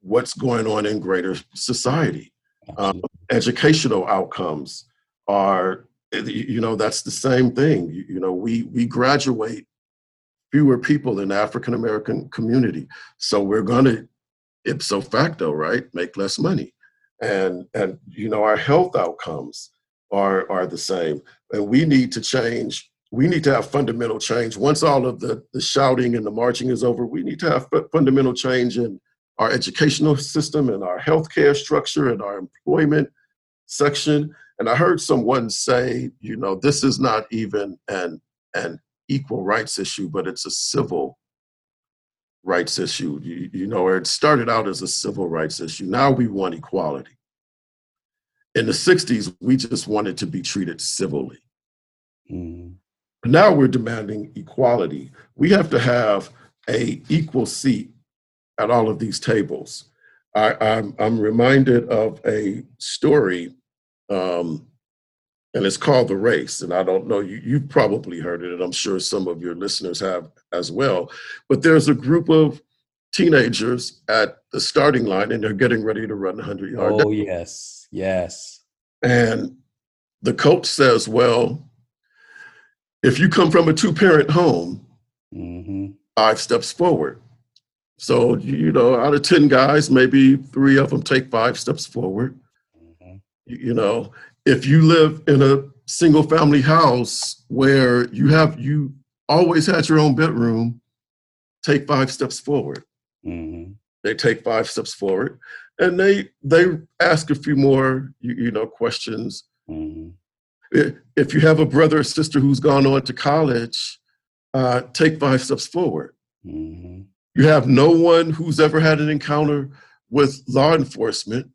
what's going on in greater society. Um, educational outcomes are eh, you know that's the same thing. You, you know we we graduate fewer people in African American community, so we're going to ipso facto right make less money. And and you know our health outcomes are are the same. And we need to change. We need to have fundamental change. Once all of the the shouting and the marching is over we need to have fu- fundamental change in our educational system and our healthcare structure and our employment section and i heard someone say you know this is not even an an equal rights issue but it's a civil rights issue. You, you know, it started out as a civil rights issue. Now we want equality. In the 60s, we just wanted to be treated civilly. Mm. Now we're demanding equality. We have to have a equal seat at all of these tables. I, I'm, I'm reminded of a story, um, and it's called The Race. And I don't know, you, you've probably heard it, and I'm sure some of your listeners have as well. But there's a group of teenagers at the starting line, and they're getting ready to run 100 yard. Oh yes, yes. And the coach says, Well, if you come from a two parent home, hmm five steps forward. So, you know, out of 10 guys, maybe three of them take five steps forward. You know, if you live in a single family house where you have, you always had your own bedroom, take five steps forward. hmm They take five steps forward and they, they ask a few more, you, you know, questions hmm if you have a brother or sister who's gone on to college, uh, take five steps forward. hmm You have no one who's ever had an encounter with law enforcement,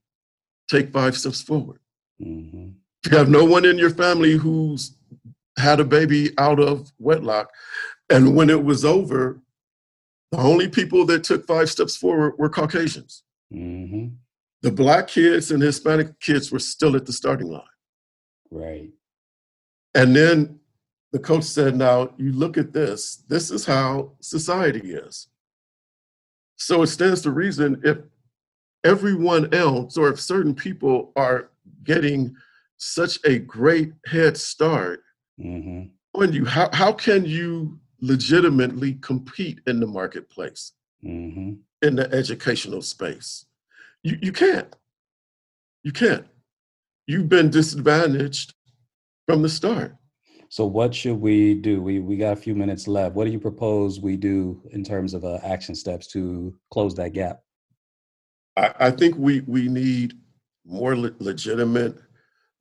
take five steps forward. Hmm You have no one in your family who's had a baby out of wedlock. And when it was over, the only people that took five steps forward were Caucasians. hmm The black kids and Hispanic kids were still at the starting line. Right. And then the coach said, Now you look at this, this is how society is. So it stands to reason if everyone else or if certain people are getting such a great head start hmm on you, how, how can you legitimately compete in the marketplace, hmm in the educational space. You, you can't. You can't. You've been disadvantaged from the start. So, what should we do? We we got a few minutes left. What do you propose we do in terms of uh, action steps to close that gap? I, I think we we need more le- legitimate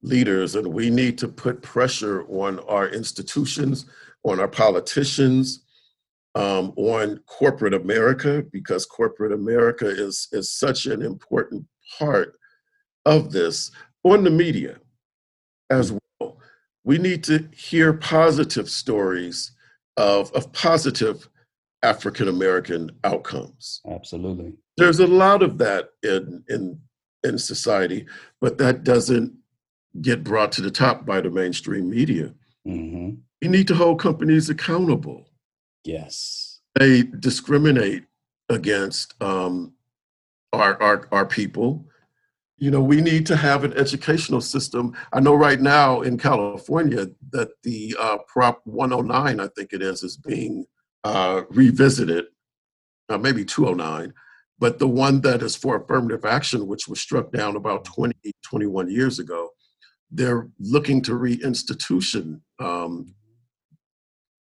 leaders, and we need to put pressure on our institutions, on our politicians, um, on corporate America, because corporate America is is such an important part of this. On the media as well, we need to hear positive stories of of positive African American outcomes Absolutely. there's a lot of that in in in society, but that doesn't get brought to the top by the mainstream media. hmm You need to hold companies accountable. Yes. They discriminate against um, our, our our people. You know, we need to have an educational system. I know right now in California that the uh, Prop 109, I think it is, is being uh, revisited, uh, maybe 209 but the one that is for affirmative action, which was struck down about 20, 21 years ago, they're looking to reinstitution, um,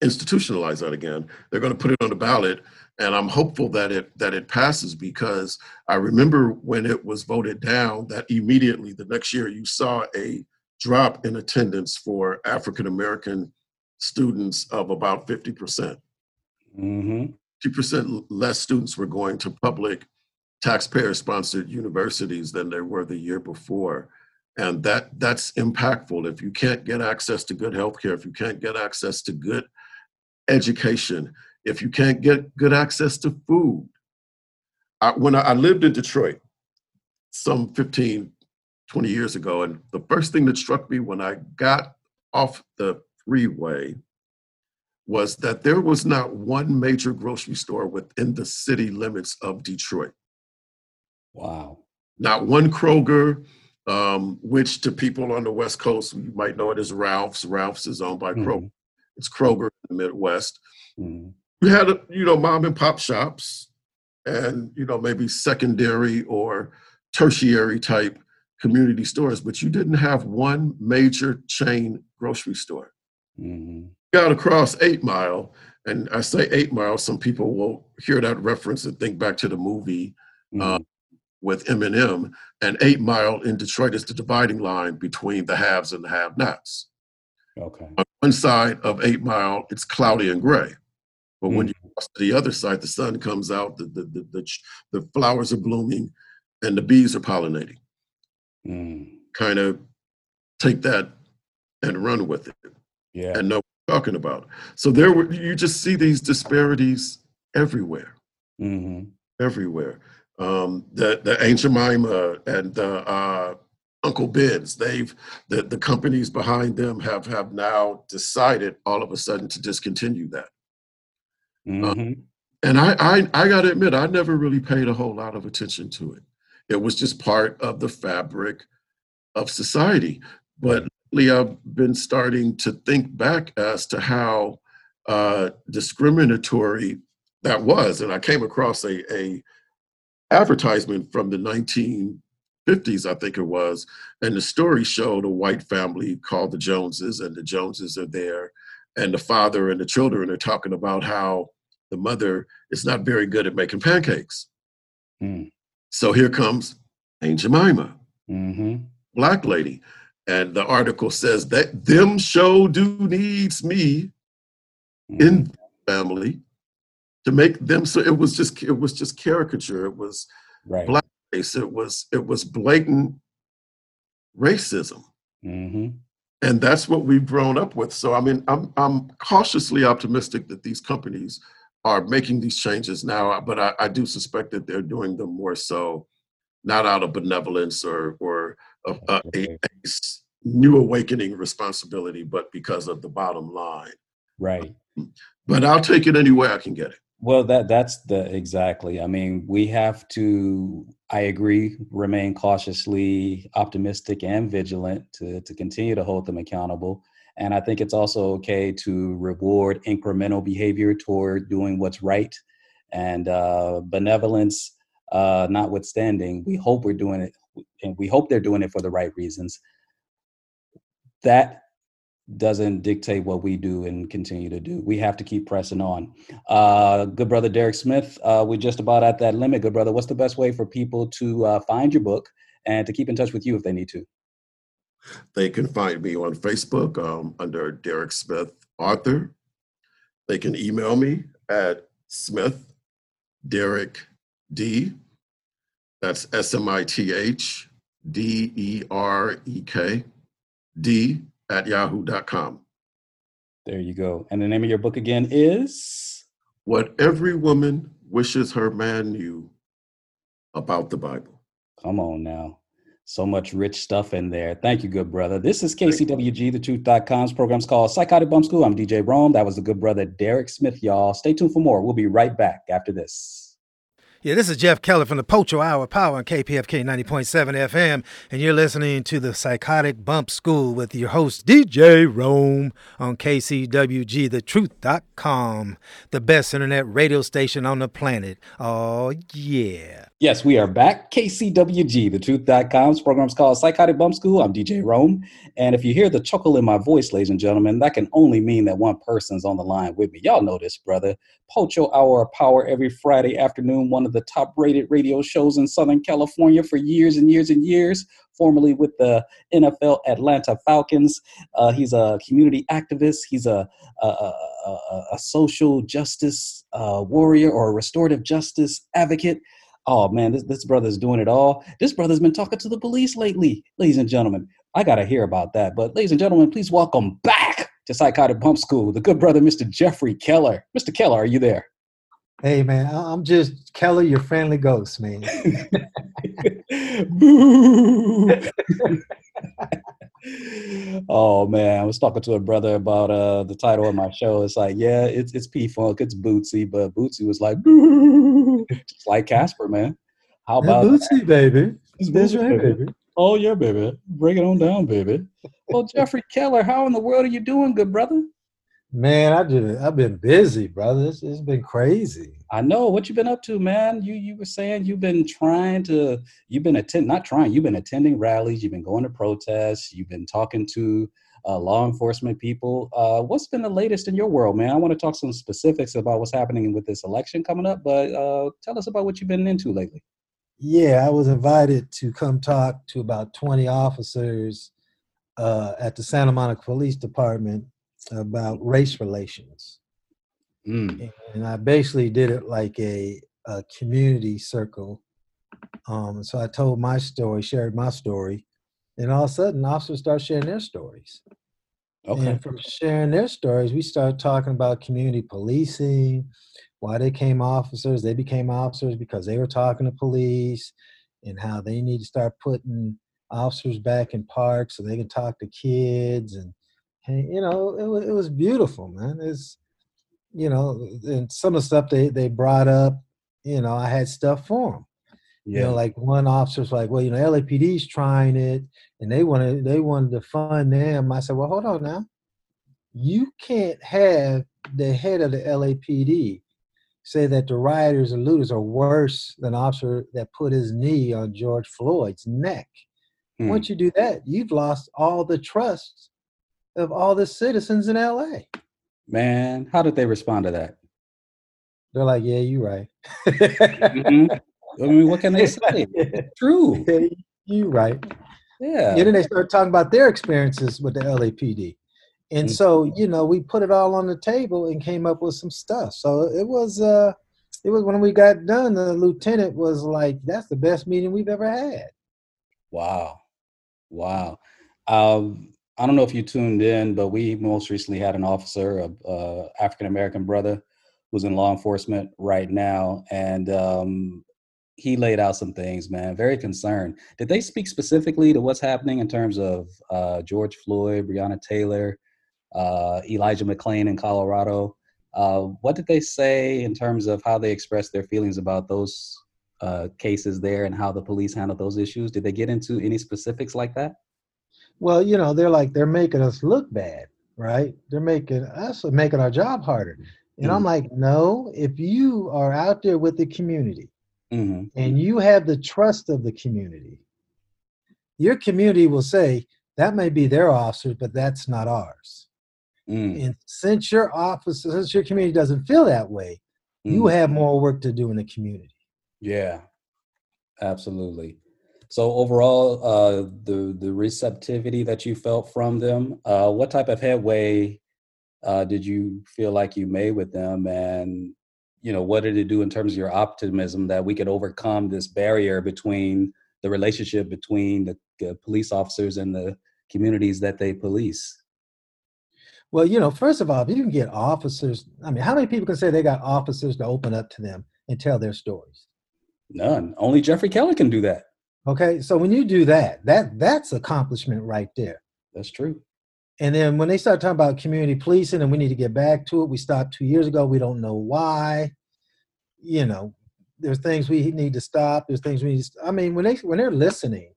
institutionalize that again. They're going to put it on the ballot, and I'm hopeful that it that it passes because I remember when it was voted down that immediately the next year you saw a drop in attendance for African American students of about 50 percent. hmm 50% less students were going to public taxpayer sponsored universities than there were the year before. And that that's impactful. If you can't get access to good health care if you can't get access to good education if you can't get good access to food. I, when I, I lived in detroit some 15 20 years ago and the first thing that struck me when i got off the freeway was that there was not one major grocery store within the city limits of Detroit. Wow. Not one Kroger, um, which to people on the West Coast, you might know it as Ralph's. Ralph's is owned by Kroger. Mhm. It's Kroger in the Midwest. Mhm. We had, you know, mom and pop shops and, you know, maybe secondary or tertiary type community stores, but you didn't have one major chain grocery store. Mhm. Got across Eight Mile, and I say Eight Mile, some people will hear that reference and think back to the movie uh, Mhm. with Eminem. And Eight Mile in Detroit is the dividing line between the haves and the have-nots. Okay. On one side of Eight Mile, it's cloudy and gray, but when you cross to the other side, the sun comes out, the the the, the, the flowers are blooming, and the bees are pollinating. Mm. Kind of take that and run with it. Yeah. and know talking about. So there were you just see these disparities everywhere, hmm everywhere. Um, the the Aunt Jemima and the uh, Uncle Ben's, they've the, the companies behind them have have now decided all of a sudden to discontinue that. hmm And I I, I got to admit, I never really paid a whole lot of attention to it. It was just part of the fabric of society. But I've been starting to think back as to how uh, discriminatory that was, and I came across a, a advertisement from the 1950s, I think it was, and the story showed a white family called the Joneses, and the Joneses are there, and the father and the children are talking about how the mother is not very good at making pancakes. Mm. So here comes Aunt Jemima, hmm black lady. And the article says that them show do needs me in the family to make them so it was just it was just caricature. It was right. blackface. It was it was blatant racism. hmm And that's what we've grown up with. So I mean I'm I'm cautiously optimistic that these companies are making these changes now, uh, but I, I do suspect that they're doing them more so not out of benevolence or or uh, a, a, a, a new awakening responsibility, but because of the bottom line. Right. But I'll take it any way I can get it. Well, that that's the exactly. I mean, we have to. I agree. Remain cautiously optimistic and vigilant to to continue to hold them accountable. And I think it's also okay to reward incremental behavior toward doing what's right. And uh, benevolence uh, notwithstanding, we hope we're doing it, and we hope they're doing it for the right reasons. That doesn't dictate what we do and continue to do. We have to keep pressing on. Uh, good brother Derek Smith, uh, we're just about at that limit. Good brother, what's the best way for people to uh, find your book and to keep in touch with you if they need to? They can find me on Facebook um, under Derek Smith Author. They can email me at Smith Derek D. That's S M I T H D E R E K D at yahoo.com. There you go. And the name of your book again is What Every Woman Wishes Her Man Knew About the Bible. Come on now. So much rich stuff in there. Thank you, good brother. This is KCWG, the truth.com's program's called Psychotic Bump School. I'm DJ Rome. That was the good brother Derek Smith, y'all. Stay tuned for more. We'll be right back after this. Yeah, this is Jeff Keller from the Pocho Hour Power on KPFK 90.7 FM, and you're listening to the Psychotic Bump School with your host, DJ Rome, on KCWG, thetruth.com, the best internet radio station on the planet. Oh, yeah. Yes, we are back. KCWG, the truth.com's program's called Psychotic Bump School. I'm DJ Rome. And if you hear the chuckle in my voice, ladies and gentlemen, that can only mean that one person's on the line with me. Y'all know this, brother. Pocho Hour of Power every Friday afternoon, one of the top rated radio shows in Southern California for years and years and years, formerly with the NFL Atlanta Falcons. Uh, he's a community activist, he's a, a, a, a social justice uh, warrior or a restorative justice advocate. Oh man, this, this brother's doing it all. This brother's been talking to the police lately, ladies and gentlemen. I got to hear about that. But, ladies and gentlemen, please welcome back to Psychotic Bump School, the good brother, Mr. Jeffrey Keller. Mr. Keller, are you there? Hey, man, I'm just Keller, your friendly ghost, man. oh man, I was talking to a brother about uh the title of my show. It's like, yeah, it's it's P Funk, it's Bootsy, but Bootsy was like, just like Casper, man. How about yeah, Bootsy, that? baby? It's Bootsy, baby. baby. Oh yeah, baby. Bring it on down, baby. Well, Jeffrey Keller, how in the world are you doing, good brother? Man, I just I've been busy, brother. It's, it's been crazy. I know what you've been up to, man. You you were saying you've been trying to you've been attend not trying, you've been attending rallies, you've been going to protests, you've been talking to uh, law enforcement people. Uh, what's been the latest in your world, man? I want to talk some specifics about what's happening with this election coming up, but uh, tell us about what you've been into lately. Yeah, I was invited to come talk to about 20 officers uh, at the Santa Monica Police Department about race relations. Mm. And I basically did it like a, a community circle. Um, so I told my story, shared my story, and all of a sudden, officers start sharing their stories. Okay. And from sharing their stories, we start talking about community policing, why they came officers. They became officers because they were talking to police, and how they need to start putting officers back in parks so they can talk to kids and and you know it was it was beautiful, man. It's you know, and some of the stuff they they brought up, you know, I had stuff for them. Yeah. You know, like one officer's like, well, you know, LAPD's trying it, and they wanted they wanted to fund them. I said, well, hold on now, you can't have the head of the LAPD say that the rioters and looters are worse than officer that put his knee on George Floyd's neck. Hmm. Once you do that, you've lost all the trust of all the citizens in LA. Man, how did they respond to that? They're like, "Yeah, you're right." mm-hmm. I mean, what can they say? True. Yeah, you right. Yeah. And then they start talking about their experiences with the LAPD. And mm-hmm. so, you know, we put it all on the table and came up with some stuff. So it was uh it was when we got done, the lieutenant was like, That's the best meeting we've ever had. Wow. Wow. Um, I don't know if you tuned in, but we most recently had an officer, a, a African American brother, who's in law enforcement right now, and um, he laid out some things, man. Very concerned. Did they speak specifically to what's happening in terms of uh, George Floyd, Breonna Taylor, uh, Elijah McClain in Colorado? Uh, what did they say in terms of how they expressed their feelings about those uh, cases there and how the police handled those issues? Did they get into any specifics like that? Well, you know, they're like they're making us look bad. right? They're making us making our job harder. And Mm-hmm. I'm like, no, if you are out there with the community hmm and you have the trust of the community, your community will say, that may be their officer, but that's not ours. Mm, And since your office, since your community doesn't feel that way, you mm. have more work to do in the community. Yeah, absolutely. So overall, uh, the the receptivity that you felt from them, uh, what type of headway uh, did you feel like you made with them, and you know, what did it do in terms of your optimism that we could overcome this barrier between the relationship between the, the police officers and the communities that they police? Well, you know, first of all, if you can get officers, I mean, how many people can say they got officers to open up to them and tell their stories? None. Only Jeffrey Keller can do that. Okay, so when you do that, that that's accomplishment right there. That's true. And then when they start talking about community policing and we need to get back to it, we stopped two years ago. We don't know why. You know, there's things we need to stop. There's things we need. To, I mean, when they when they're listening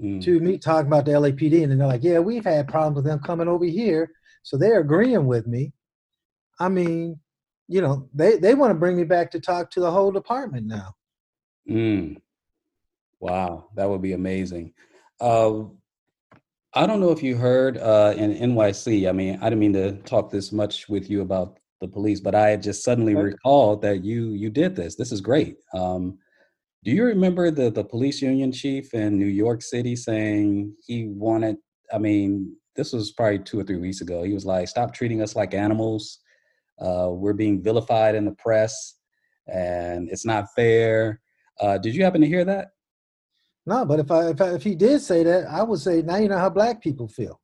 Mm. to me talking about the LAPD and they're like, "Yeah, we've had problems with them coming over here," so they're agreeing with me. I mean, you know, they they want to bring me back to talk to the whole department now. Mm. Wow, that would be amazing. Uh, I don't know if you heard uh, in NYC. I mean, I didn't mean to talk this much with you about the police, but I just suddenly Okay. recalled that you you did this. This is great. Um, do you remember the the police union chief in New York City saying he wanted? I mean, this was probably two or three weeks ago. He was like, "Stop treating us like animals. Uh, we're being vilified in the press, and it's not fair." Uh, did you happen to hear that? No, but if I, if I if he did say that, I would say now you know how black people feel.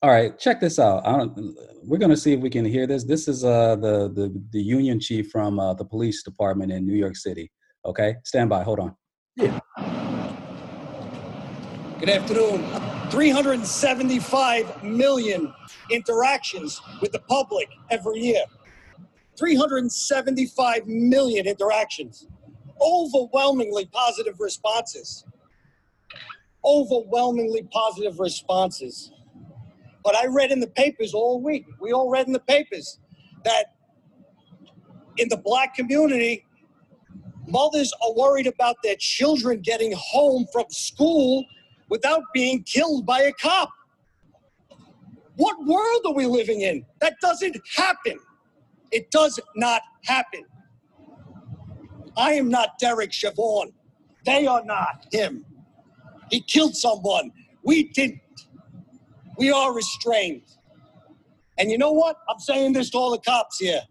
All right, check this out. I don't, we're going to see if we can hear this. This is uh, the the the union chief from uh, the police department in New York City. Okay, stand by. Hold on. Yeah. Good afternoon. 375 million interactions with the public every year. 375 million interactions. Overwhelmingly positive responses. Overwhelmingly positive responses. But I read in the papers all week, we all read in the papers that in the black community, mothers are worried about their children getting home from school without being killed by a cop. What world are we living in? That doesn't happen. It does not happen. I am not Derek Chauvin. They are not him. He killed someone. We didn't. We are restrained. And you know what? I'm saying this to all the cops here.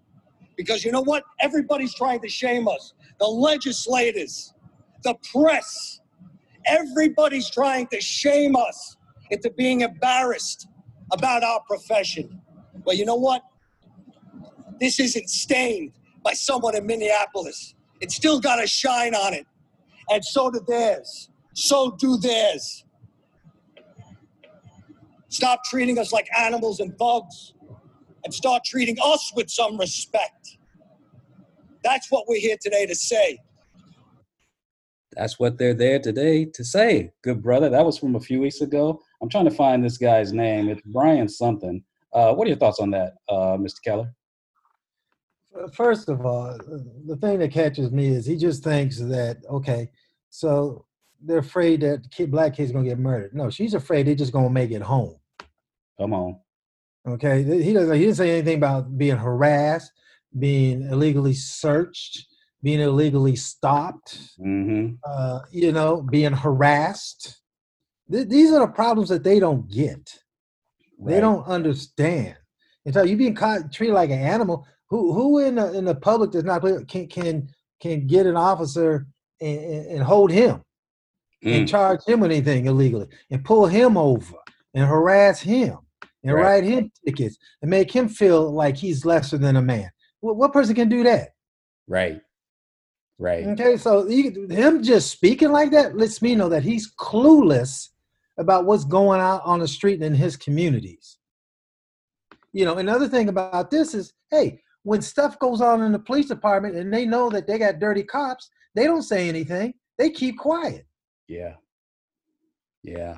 Because you know what? Everybody's trying to shame us. The legislators, the press, everybody's trying to shame us into being embarrassed about our profession. Well, you know what? This isn't stained by someone in Minneapolis. It's still got a shine on it. And so do theirs. So do theirs. Stop treating us like animals and thugs and start treating us with some respect. That's what we're here today to say. That's what they're there today to say. Good brother. That was from a few weeks ago. I'm trying to find this guy's name. It's Brian something. Uh, what are your thoughts on that, uh, Mr. Keller? First of all, the thing that catches me is he just thinks that okay, so they're afraid that kid, black kids gonna get murdered. No, she's afraid they're just gonna make it home. Come on. Okay, he doesn't. He didn't say anything about being harassed, being illegally searched, being illegally stopped. Mm-hmm. Uh, you know, being harassed. Th- these are the problems that they don't get. They don't understand. And so you being caught, treated like an animal. Who who in the in the public does not can can can get an officer and, and hold him and Mm. charge him with anything illegally and pull him over and harass him and Right. write him tickets and make him feel like he's lesser than a man. What, what person can do that? Right. Right. Okay, so he, him just speaking like that lets me know that he's clueless about what's going on on the street in his communities. You know, another thing about this is, hey, when stuff goes on in the police department and they know that they got dirty cops, they don't say anything. They keep quiet. Yeah. Yeah.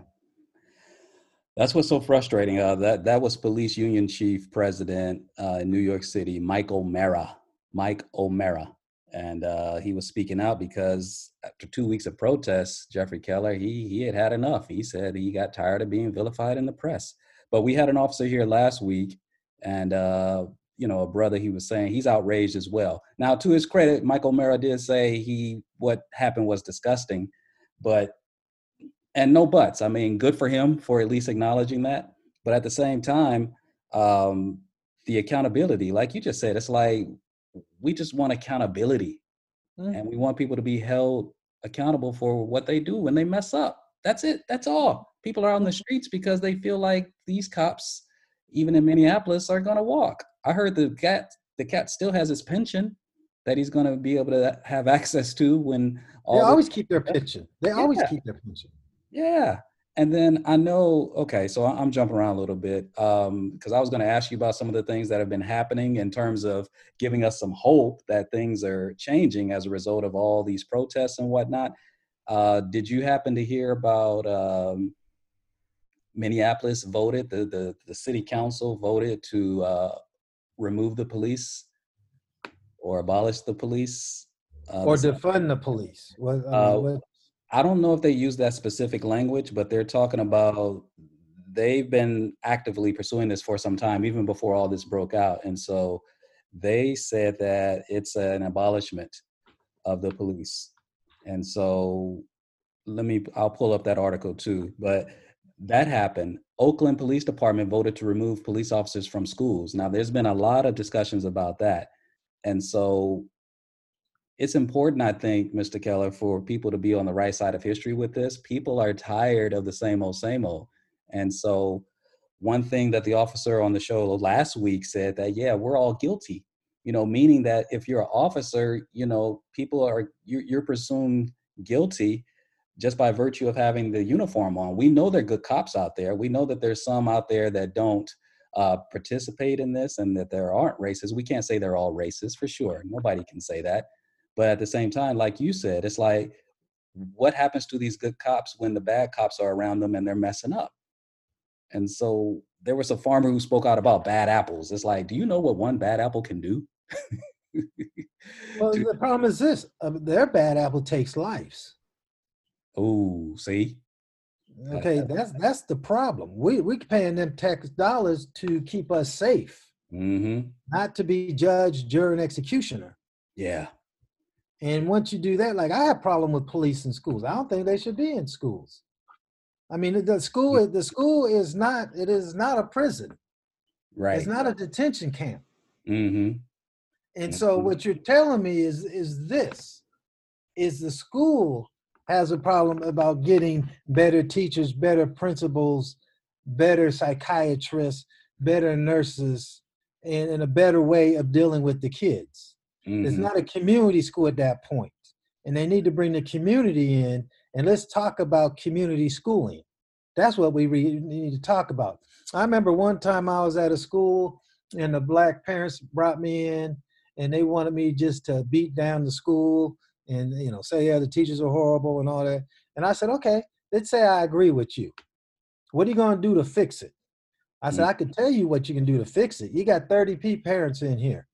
That's what's so frustrating. Uh, that that was Police Union Chief President uh, in New York City, Mike O'Meara. Mike O'Meara, and uh, he was speaking out because after two weeks of protests, Jeffrey Keller he he had had enough. He said he got tired of being vilified in the press. But we had an officer here last week, and uh, you know, a brother he was saying he's outraged as well. Now, to his credit, Michael O'Meara did say he what happened was disgusting, but and no buts. I mean, good for him for at least acknowledging that. But at the same time, um, the accountability, like you just said, it's like we just want accountability, mm. and we want people to be held accountable for what they do when they mess up. That's it. That's all. People are on the streets because they feel like these cops, even in Minneapolis, are going to walk. I heard the cat the cat still has his pension that he's going to be able to have access to when all they always keep their pension. They yeah. always keep their pension. Yeah. And then I know, okay, so I'm jumping around a little bit because um, I was going to ask you about some of the things that have been happening in terms of giving us some hope that things are changing as a result of all these protests and whatnot. Uh, did you happen to hear about um, Minneapolis voted, the, the, the city council voted to uh, remove the police or abolish the police? Uh, or defund the police? What, uh, what, I don't know if they use that specific language, but they're talking about they've been actively pursuing this for some time, even before all this broke out. And so they said that it's an abolishment of the police. And so let me, I'll pull up that article too. But that happened. Oakland Police Department voted to remove police officers from schools. Now, there's been a lot of discussions about that. And so it's important, I think, Mr. Keller, for people to be on the right side of history with this. People are tired of the same old, same old. And so, one thing that the officer on the show last week said that, yeah, we're all guilty, you know, meaning that if you're an officer, you know, people are, you're, you're presumed guilty just by virtue of having the uniform on. We know there are good cops out there. We know that there's some out there that don't uh, participate in this and that there aren't racists. We can't say they're all racist for sure. Nobody can say that. But at the same time, like you said, it's like, what happens to these good cops when the bad cops are around them and they're messing up? And so there was a farmer who spoke out about bad apples. It's like, do you know what one bad apple can do? well, the problem is this: uh, their bad apple takes lives. Oh, see. Okay, that's that's the problem. We we paying them tax dollars to keep us safe, mm-hmm. not to be judge, jury, and executioner. Yeah. And once you do that, like I have problem with police in schools. I don't think they should be in schools. I mean, the school the school is not it is not a prison. Right. It's not a detention camp. Mm-hmm. And so what you're telling me is is this is the school has a problem about getting better teachers, better principals, better psychiatrists, better nurses, and, and a better way of dealing with the kids. Mm-hmm. It's not a community school at that point. And they need to bring the community in and let's talk about community schooling. That's what we re- need to talk about. I remember one time I was at a school and the black parents brought me in and they wanted me just to beat down the school and you know say yeah the teachers are horrible and all that and i said okay let's say i agree with you. What are you going to do to fix it? I said mm-hmm. i can tell you what you can do to fix it. You got 30 p parents in here.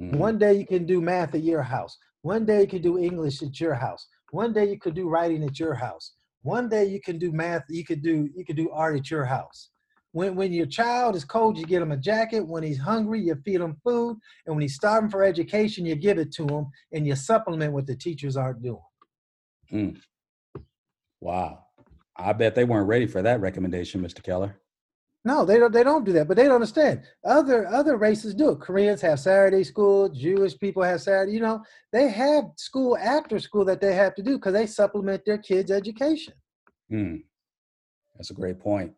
Mm-hmm. one day you can do math at your house. One day you can do english at your house. One day you could do writing at your house. One day you can do math you could do you could do art at your house when, when your child is cold, you get him a jacket. When he's hungry, you feed him food. And when he's starving for education, you give it to him and you supplement what the teachers aren't doing. Mm. Wow. I bet they weren't ready for that recommendation, Mr. Keller. No, they don't. They don't do that. But they don't understand. Other other races do it. Koreans have Saturday school. Jewish people have Saturday. You know, they have school after school that they have to do because they supplement their kids' education. Hmm. That's a great point.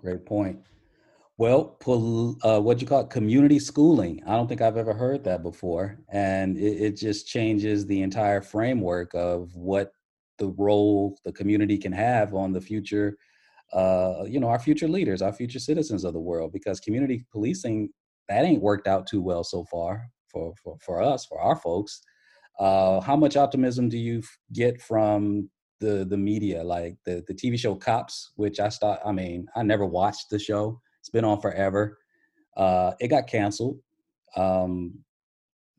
Great point. Well, pol- uh, what you call it? community schooling. I don't think I've ever heard that before, and it, it just changes the entire framework of what the role the community can have on the future. Uh, you know, our future leaders, our future citizens of the world, because community policing that ain't worked out too well so far for for, for us, for our folks. Uh, how much optimism do you get from the the media, like the the TV show Cops, which I start. I mean, I never watched the show. It's been on forever. Uh, it got canceled. Um,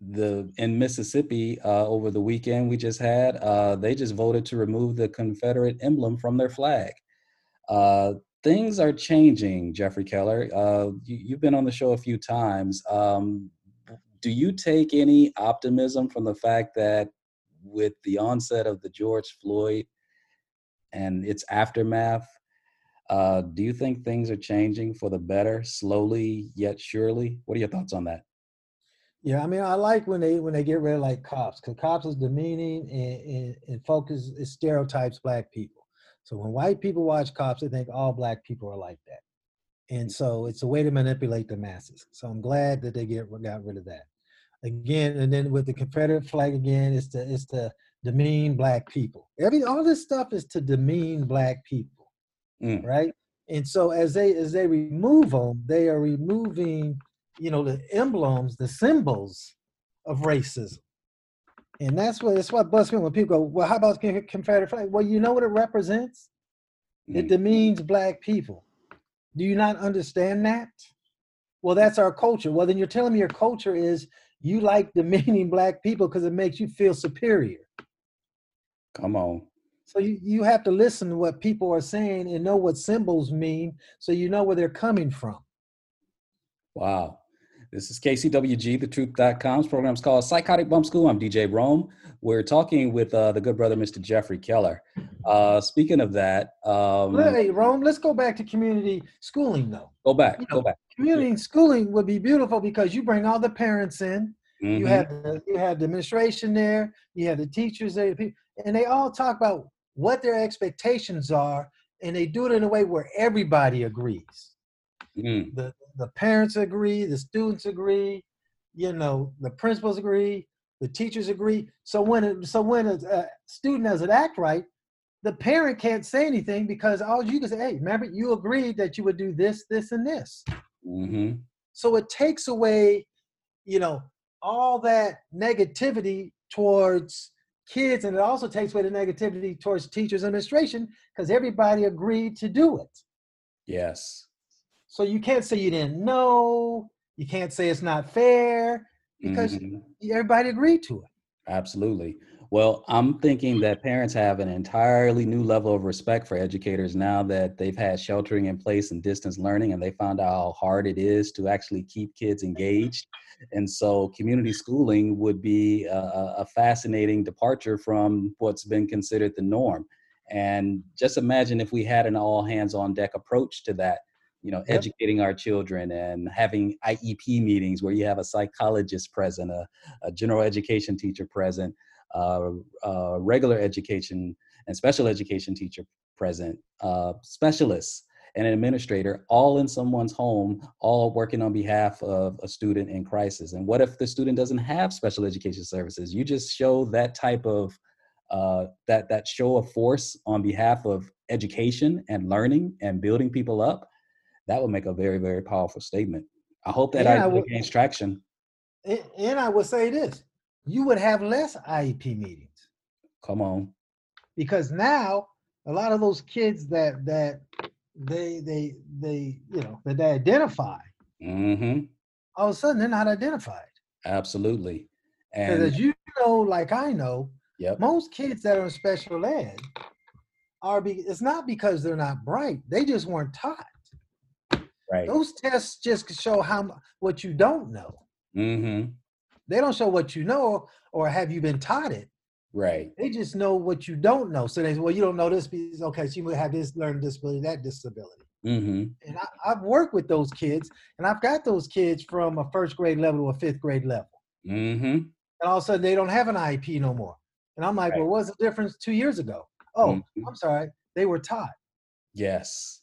the in Mississippi uh, over the weekend we just had, uh, they just voted to remove the Confederate emblem from their flag. Uh, things are changing, Jeffrey Keller. Uh, you, have been on the show a few times. Um, do you take any optimism from the fact that with the onset of the George Floyd and its aftermath, uh, do you think things are changing for the better, slowly yet surely? What are your thoughts on that? Yeah, I mean, I like when they when they get rid of like cops, because cops is demeaning and, and, and focus it stereotypes black people. So when white people watch cops, they think all black people are like that, and so it's a way to manipulate the masses. So I'm glad that they get got rid of that. Again, and then with the Confederate flag again, it's to it's to demean black people. Every all this stuff is to demean black people, mm. right? And so as they as they remove them, they are removing you know, the emblems, the symbols of racism. And that's what that's what busts me when people go, well, how about the Confederate flag? Well, you know what it represents? Mm. It demeans black people. Do you not understand that? Well, that's our culture. Well, then you're telling me your culture is you like demeaning black people because it makes you feel superior. Come on. So you, you have to listen to what people are saying and know what symbols mean so you know where they're coming from. Wow. This is KCWG, thetruth.com's program is called Psychotic Bump School. I'm DJ Rome. We're talking with uh, the good brother, Mr. Jeffrey Keller. Uh, speaking of that, um, hey Rome, let's go back to community schooling though. Go back, you know, go back. Community yeah. schooling would be beautiful because you bring all the parents in. Mm-hmm. You have the, you have the administration there. You have the teachers there, and they all talk about what their expectations are, and they do it in a way where everybody agrees. Mm. The the parents agree, the students agree, you know, the principals agree, the teachers agree. So when it, so when a, student doesn't act right, the parent can't say anything because all you can say, hey, remember you agreed that you would do this, this, and this. Mm-hmm. So it takes away, you know, all that negativity towards kids, and it also takes away the negativity towards teachers administration because everybody agreed to do it. Yes. So you can't say you didn't know. You can't say it's not fair because mm-hmm. everybody agreed to it. Absolutely. Well, I'm thinking that parents have an entirely new level of respect for educators now that they've had sheltering in place and distance learning, and they found out how hard it is to actually keep kids engaged. And so, community schooling would be a, a fascinating departure from what's been considered the norm. And just imagine if we had an all hands on deck approach to that you know, yep. educating our children and having IEP meetings where you have a psychologist present, a, a general education teacher present, uh, uh, regular education and special education teacher present, uh, specialists and an administrator all in someone's home, all working on behalf of a student in crisis. And what if the student doesn't have special education services? You just show that type of uh, that that show of force on behalf of education and learning and building people up that would make a very, very powerful statement. I hope that and idea gains traction. And I would say this you would have less IEP meetings. Come on. Because now a lot of those kids that that they they they you know that they identify mm-hmm. all of a sudden they're not identified absolutely and as you know like i know yep. most kids that are in special ed are be, it's not because they're not bright they just weren't taught Right. Those tests just show how what you don't know. Mm-hmm. They don't show what you know or have you been taught it. Right. They just know what you don't know. So they say, well, you don't know this because Okay, so you have this learning disability, that disability. Mm-hmm. And I, have worked with those kids, and I've got those kids from a first grade level to a fifth grade level. Mm-hmm. And all of a sudden, they don't have an IEP no more. And I'm like, right. well, what's the difference two years ago? Oh, mm-hmm. I'm sorry, they were taught. Yes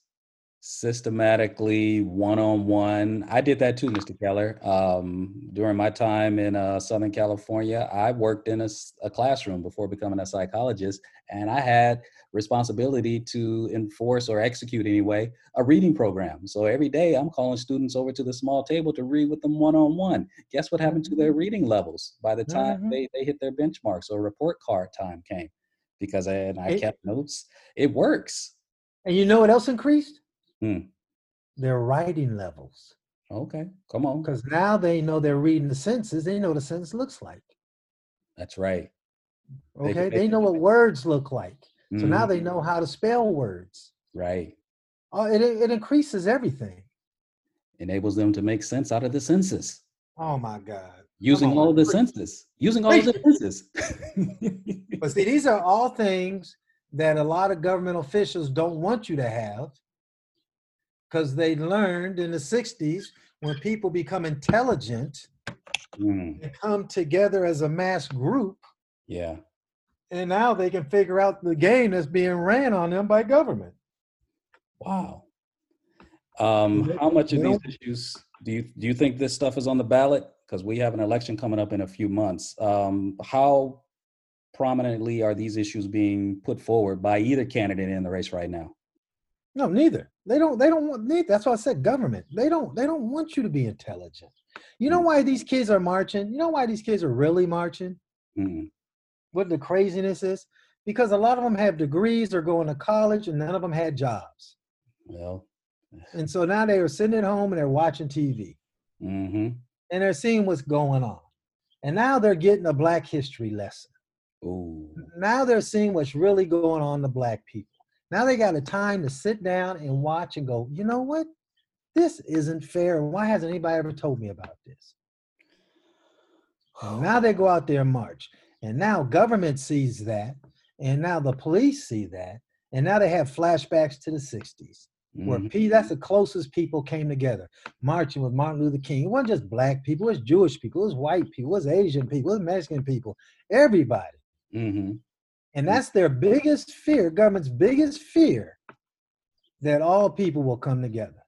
systematically one-on-one i did that too mr keller um, during my time in uh, southern california i worked in a, a, classroom before becoming a psychologist and i had responsibility to enforce or execute anyway a reading program so every day i'm calling students over to the small table to read with them one-on-one guess what happened to their mm-hmm. reading levels by the time mm-hmm. they, they hit their benchmarks or report card time came because I, and I It- kept notes. It works. And you know what else increased? Hmm. Their writing levels. Okay, come on. Because now they know they're reading the sentences. They know what a sentence looks like. That's right. Okay. they- They know what words look like. So now they know how to spell words. Right. Oh, it, it increases everything. Enables them to make sense out of the senses. Oh my God. Using all of the senses. Using all of the senses. But see, these are all things that a lot of government officials don't want you to have because they learned in the 60s when people become intelligent Mm, and come together as a mass group, yeah. and now they can figure out the game that's being ran on them by government. Wow. Um, how much of these issues do you do you think this stuff is on the ballot? Because we have an election coming up in a few months. Um, how prominently are these issues being put forward by either candidate in the race right now? No, neither. They don't. They don't want. Neither. That's why I said government. They don't. They don't want you to be intelligent. You know why these kids are marching? You know why these kids are really marching? Mm, What the craziness is? Because a lot of them have degrees or going to college, and none of them had jobs. well, And so now they are sitting at home and they're watching TV mm-hmm. and they're seeing what's going on. And now they're getting a Black history lesson. Ooh, Now they're seeing what's really going on to Black people. Now they got a time to sit down and watch and go, you know what? This isn't fair. Why hasn't anybody ever told me about this? Now they go out there and march. And now government sees that. And now the police see that. And now they have flashbacks to the 60s. where Mhm. P, that's the closest people came together, marching with Martin Luther King. It wasn't just black people, it was Jewish people, it was white people, it was Asian people, it was Mexican people, everybody. Mhm. And that's their biggest fear, government's biggest fear, that all people will come together.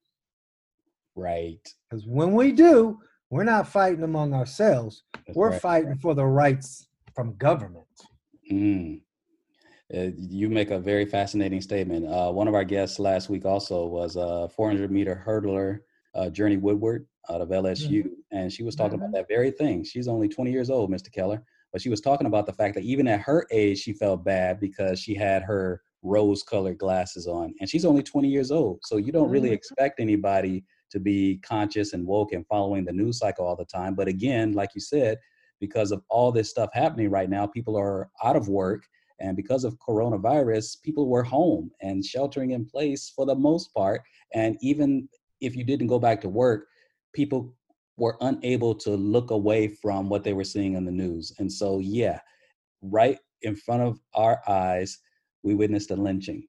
right. Because when we do, we're not fighting among ourselves, That's we're right. fighting for the rights from government. Mm. Uh, you make a very fascinating statement. Uh, one of our guests last week also was a 400 meter hurdler, uh, Journey Woodward out of LSU, and she was talking about that very thing. She's only 20 years old, Mr. Keller, but she was talking about the fact that even at her age, she felt bad because she had her rose colored glasses on, and she's only 20 years old. So you don't really Mhm. expect anybody to be conscious and woke and following the news cycle all the time. But again, like you said, because of all this stuff happening right now, people are out of work. And because of coronavirus, people were home and sheltering in place for the most part. And even if you didn't go back to work, people were unable to look away from what they were seeing in the news. And so, yeah, right in front of our eyes, we witnessed a lynching.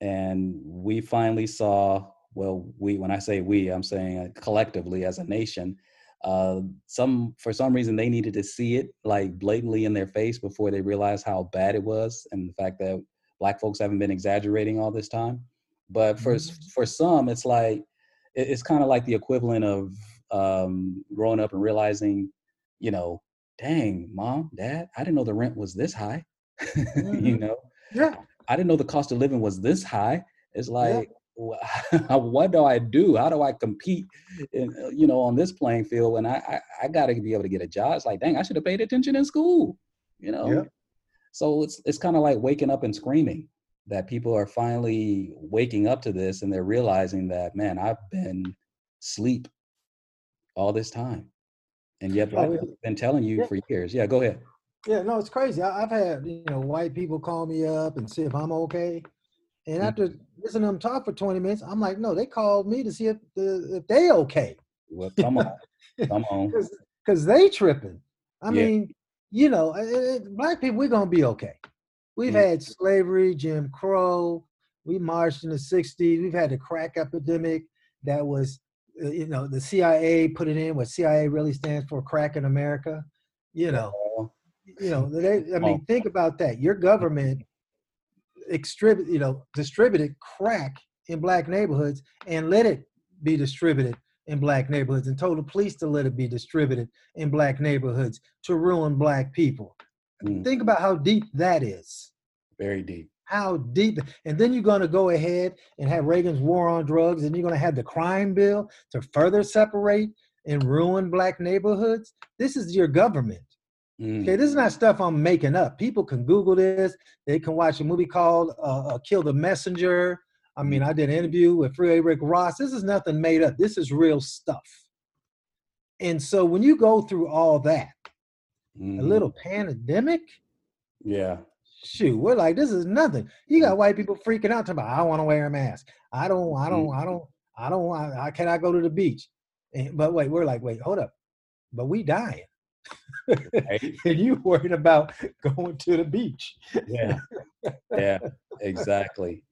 And we finally saw, well, we, when I say we, I'm saying uh, collectively as a nation, uh, some for some reason they needed to see it like blatantly in their face before they realized how bad it was and the fact that black folks haven't been exaggerating all this time but for s- for some it's like it's kind of like the equivalent of um, growing up and realizing you know dang mom dad i didn't know the rent was this high you Mhm. know Yeah. i didn't know the cost of living was this high it's like wh- what do I do? How do I compete, in, uh, you know, on this playing field and I, I, I got to be able to get a job? It's like, dang, I should have paid attention in school, you know? Yep. So it's, it's kind of like waking up and screaming that people are finally waking up to this and they're realizing that, man, I've been asleep all this time. And yet Oh, have been telling you Yeah. for years. Yeah, go ahead. Yeah, no, it's crazy. I, I've had you know white people call me up and see if I'm okay, and Mm. after listening to them talk for 20 minutes, I'm like, no, they called me to see if the, if they okay, Well, come on. come on. because they tripping. I Yeah. mean, you know, eh, eh, black people, we're gonna be okay. We've Mm. had slavery, Jim Crow. We marched in the 60s. We've had the crack epidemic that was, you know, the CIA put it in what CIA really stands for, crack in America. You know, you know, they, I mean, think about that. Your government distribute, you know, distributed crack in black neighborhoods and let it be distributed in black neighborhoods and told the police to let it be distributed in black neighborhoods to ruin black people. Mm. Think about how deep that is. Very deep. How deep, and then you're going to go ahead and have Reagan's war on drugs, and you're going to have the crime bill to further separate and ruin black neighborhoods. This is your government. Okay, this is not stuff I'm making up. People can Google this. They can watch a movie called uh, uh, "Kill the Messenger." I mean, I did an interview with Freeway Rick Ross. This is nothing made up. This is real stuff. And so when you go through all that, Mhm. a little pandemic, Yeah. Shoot, we're like, this is nothing. You got white people freaking out talking about, I want to wear a mask. I don't, I don't, I don't, I don't want, I cannot go to the beach. And, but wait, we're like, wait, hold up. But we dying. and you worried about going to the beach. Yeah. Yeah. Exactly.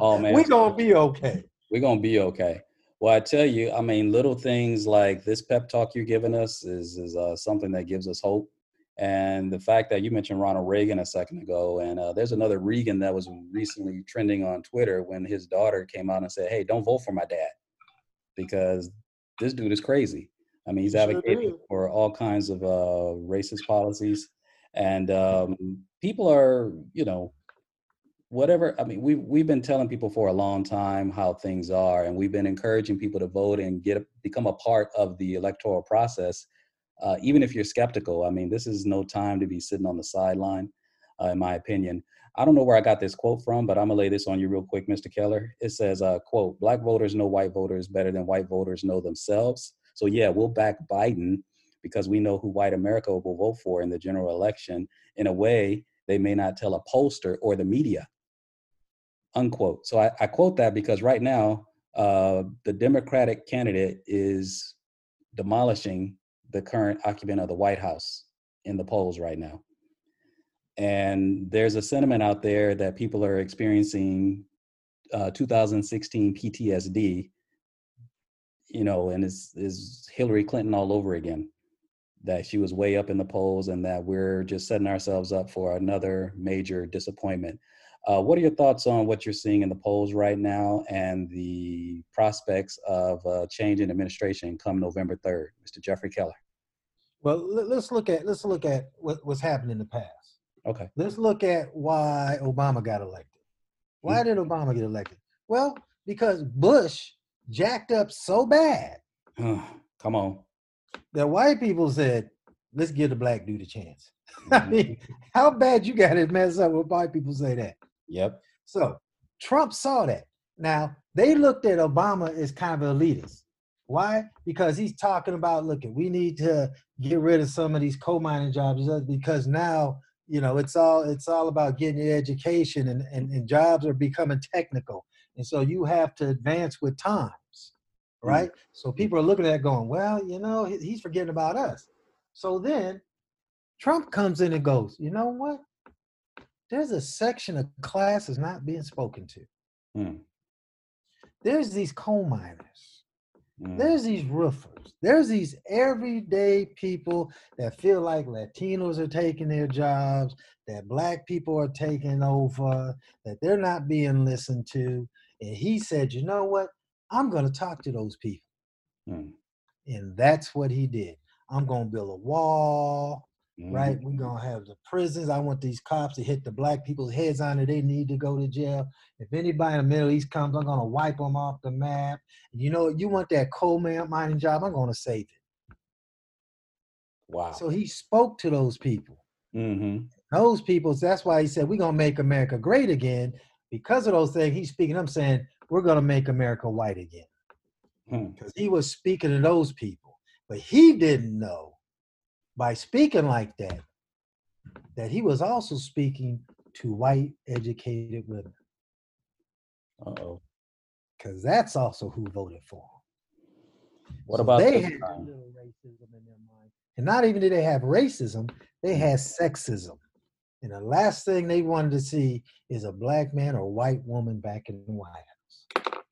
Oh man. we gonna be okay. We're gonna be okay. Well, I tell you, I mean, little things like this pep talk you're giving us is is uh, something that gives us hope. And the fact that you mentioned Ronald Reagan a second ago, and uh, there's another Reagan that was recently trending on Twitter when his daughter came out and said, "Hey, don't vote for my dad because this dude is crazy." I mean, he's advocating did. for all kinds of uh, racist policies, and um, people are, you know, whatever i mean we've, we've been telling people for a long time how things are and we've been encouraging people to vote and get become a part of the electoral process uh, even if you're skeptical i mean this is no time to be sitting on the sideline uh, in my opinion. I don't know where i got this quote from but i'm gonna lay this on you real quick mr keller. It says uh, quote black voters know white voters better than white voters know themselves. So yeah we'll back biden because we know who white america will vote for in the general election. In a way they may not tell a pollster or the media unquote. So I, I quote that because right now, uh, the Democratic candidate is demolishing the current occupant of the White House in the polls right now. And there's a sentiment out there that people are experiencing uh, 2016 PTSD, you know, and is is Hillary Clinton all over again. That she was way up in the polls, and that we're just setting ourselves up for another major disappointment. Uh, what are your thoughts on what you're seeing in the polls right now and the prospects of uh, change in administration come November 3rd, Mr. Jeffrey Keller? Well, let- let's look at let's look at what, what's happened in the past. Okay. Let's look at why Obama got elected. Why did Obama get elected? Well, because Bush jacked up so bad Come on. that white people said, "Let's give the black dude a chance." I mean, how bad you got it messed up when white people say that? Yep. So Trump saw that. Now they looked at Obama as kind of elitist. Why? Because he's talking about, looking, we need to get rid of some of these coal mining jobs because now, you know, it's all it's all about getting your education and, and, and jobs are becoming technical. And so you have to advance with times, hmm. right? So people are looking at it going, well, you know, he's forgetting about us. So then Trump comes in and goes, you know what? There's a section of classes not being spoken to. Hmm. There's these coal miners. Hmm. There's these roofers. There's these everyday people that feel like Latinos are taking their jobs, that black people are taking over, that they're not being listened to. And he said, you know what? I'm going to talk to those people. Hmm. And that's what he did. I'm going to build a wall, right? Mhm. We're to have the prisons. I want these cops to hit the black people's heads on it. They need to go to jail. If anybody in the Middle East comes, I'm to wipe them off the map. And you know, you want that coal man mining job, I'm to save it. Wow. So he spoke to those people. hmm Those people, that's why he said, we're to make America great again. Because of those things, he's speaking, I'm saying, we're to make America white again. Hmm. Because he was speaking to those people. But he didn't know by speaking like that, that he was also speaking to white educated women. Uh-oh. Because that's also who voted for him. What So about they had time? little racism in their mind. And not even did they have racism, they mm-hmm. had sexism. And the last thing they wanted to see is a black man or white woman back in the White House.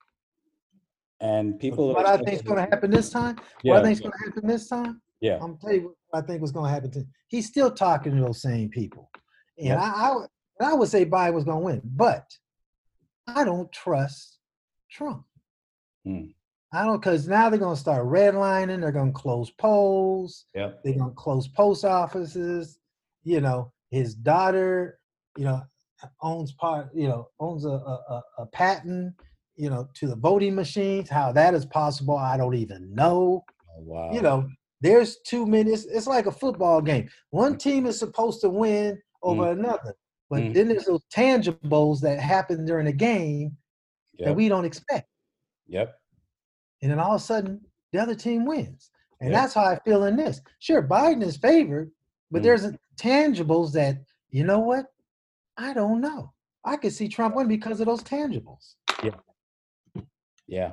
And people What I think is going to happen this time? What Yeah, I think is yeah. going to happen this time? Yeah. I'm tell you what I think was going to happen. To, him. he's still talking to those same people, and Yep. I, I would- I would say Biden was going to win, but I don't trust Trump. Hmm. I don't because now they're going to start redlining. They're going to close polls. Yep. They're going to close post offices. You know, his daughter, you know, owns part. You know, owns a a, a, a patent. You know, to the voting machines. How that is possible, I don't even know Oh, wow. you know, there's two minutes. It's like a football game. One team is supposed to win over Mm. another, but Mm. then there's those tangibles that happen during the game that we don't expect. Yep. And then all of a sudden, the other team wins. And Yep. that's how I feel in this. Sure, Biden is favored, but Mm. there's tangibles that, you know what? I don't know. I could see Trump win because of those tangibles. Yeah. Yeah.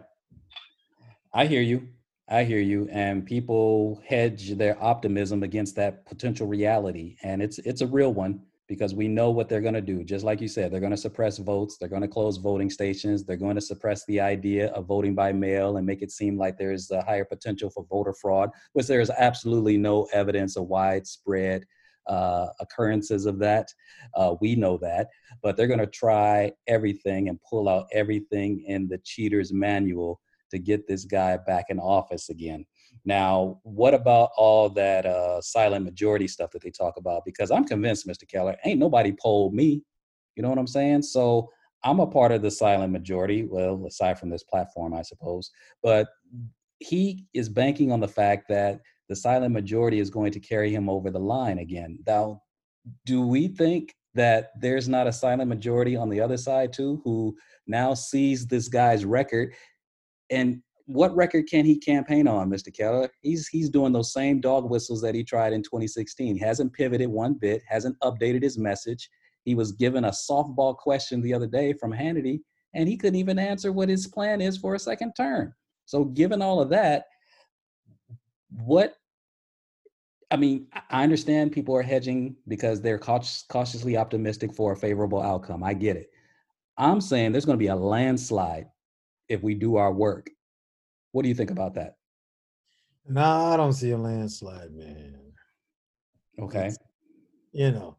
I hear you. I hear you. And people hedge their optimism against that potential reality. And it's it's a real one because we know what they're going to do. Just like you said, they're going to suppress votes, they're going to close voting stations, they're going to suppress the idea of voting by mail and make it seem like there's a higher potential for voter fraud, which there is absolutely no evidence of widespread uh, occurrences of that. Uh, we know that, but they're going to try everything and pull out everything in the cheater's manual to get this guy back in office again. Now, what about all that uh, silent majority stuff that they talk about? Because I'm convinced, Mr. Keller, ain't nobody polled me. You know what I'm saying? So I'm a part of the silent majority. Well, aside from this platform, I suppose. But he is banking on the fact that the silent majority is going to carry him over the line again. Now, do we think that there's not a silent majority on the other side too, who now sees this guy's record and what record can he campaign on, Mr. Keller? He's he's doing those same dog whistles that he tried in 2016. He hasn't pivoted one bit, hasn't updated his message. He was given a softball question the other day from Hannity, and he couldn't even answer what his plan is for a second term. So, given all of that, what I mean, I understand people are hedging because they're cautious, cautiously optimistic for a favorable outcome. I get it. I'm saying there's going to be a landslide if we do our work. What do you think about that? No, I don't see a landslide, man. Okay. You know,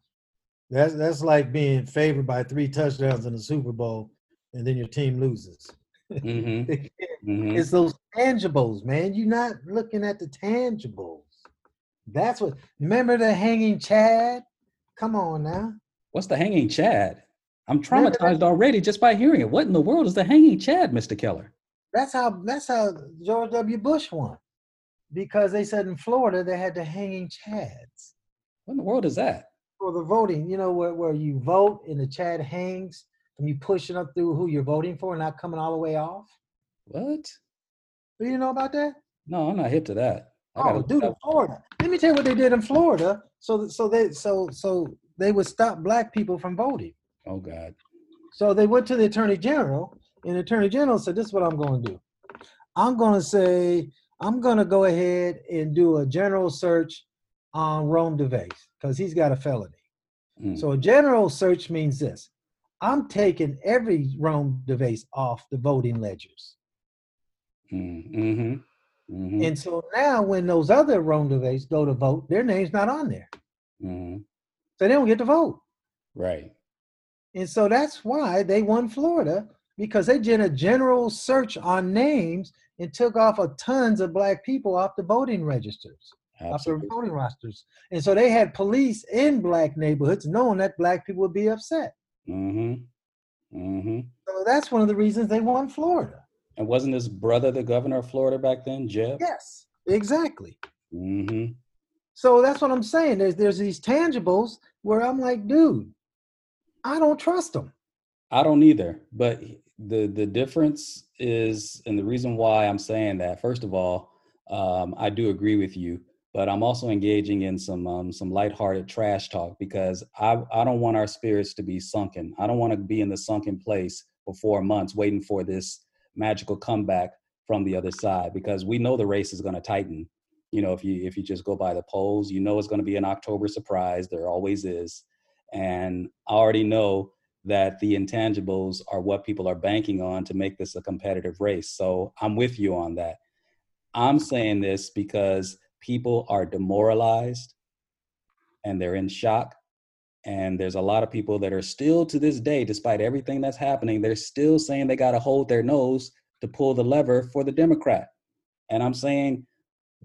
that's that's like being favored by three touchdowns in the Super Bowl, and then your team loses. Mm-hmm. Mm-hmm. It's those tangibles, man. You're not looking at the tangibles. That's what. Remember the hanging Chad? Come on now. What's the hanging Chad? I'm traumatized already just by hearing it. What in the world is the hanging Chad, Mr. Keller? That's how. That's how George W. Bush won, because they said in Florida they had the hanging Chads What in the world is that? for the voting. You know where where you vote and the Chad hangs and you pushing up through who you're voting for, and not coming all the way off. What? Do you know about that? No, I'm not hip to that. I Oh, dude, in Florida. Let me tell you what they did in Florida. So, that- so they, so, so they would stop black people from voting. Oh God. So they went to the attorney general, and the attorney general said, "This is what I'm going to do. I'm going to say I'm going to go ahead and do a general search on Rome DeVase because he's got a felony. Mm. So a general search means this: I'm taking every Rome DeVase off the voting ledgers. Mm-hmm. Mm-hmm. And so now, when those other Rome DeVase go to vote, their name's not on there, mm-hmm. so they don't get to vote. Right. And so that's why they won Florida because they did a general search on names and took off a tons of black people off the voting registers, off the voting rosters. And so they had police in black neighborhoods knowing that black people would be upset. Mm-hmm. Mm-hmm. So that's one of the reasons they won Florida. And wasn't his brother the governor of Florida back then, Jeb? Yes, exactly. Mm-hmm. So that's what I'm saying. There's there's these tangibles where I'm like, dude, I don't trust them. I don't either. But the the difference is, and the reason why I'm saying that, first of all, um, I do agree with you, but I'm also engaging in some um, some lighthearted trash talk because I I don't want our spirits to be sunken. I don't want to be in the sunken place for four months waiting for this magical comeback from the other side because we know the race is going to tighten. You know, if you if you just go by the polls, you know it's going to be an October surprise. There always is, and I already know that the intangibles are what people are banking on to make this a competitive race. So I'm with you on that. I'm saying this because people are demoralized and they're in shock. And there's a lot of people that are still to this day, despite everything that's happening, they're still saying they got to hold their nose to pull the lever for the Democrat. And I'm saying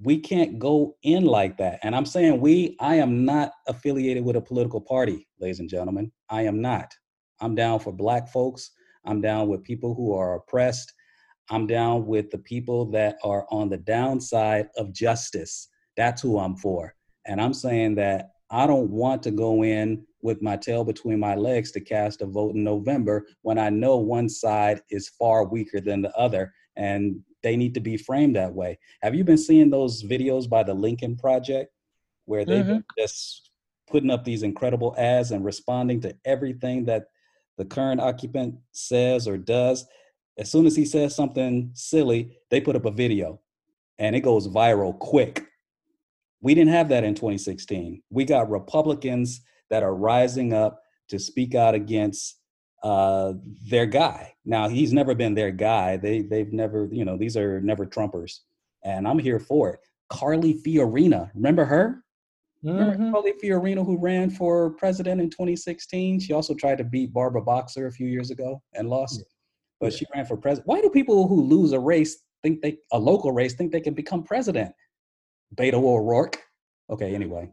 we can't go in like that. And I'm saying we, I am not affiliated with a political party, ladies and gentlemen. I am not. I'm down for black folks. I'm down with people who are oppressed. I'm down with the people that are on the downside of justice. That's who I'm for. And I'm saying that I don't want to go in with my tail between my legs to cast a vote in November when I know one side is far weaker than the other and they need to be framed that way. Have you been seeing those videos by the Lincoln Project where they've Mhm. just putting up these incredible ads and responding to everything that the current occupant says or does? As soon as he says something silly, they put up a video and it goes viral quick. We didn't have that in 2016. We got Republicans that are rising up to speak out against uh, their guy. Now he's never been their guy. They they've never you know these are never Trumpers, and I'm here for it. Carly Fiorina, remember her? Remember Mhm. Carly Fiorina who ran for president in 2016? She also tried to beat Barbara Boxer a few years ago and lost, but she ran for president. Why do people who lose a race think they a local race think they can become president? Beto O'Rourke. Okay, anyway.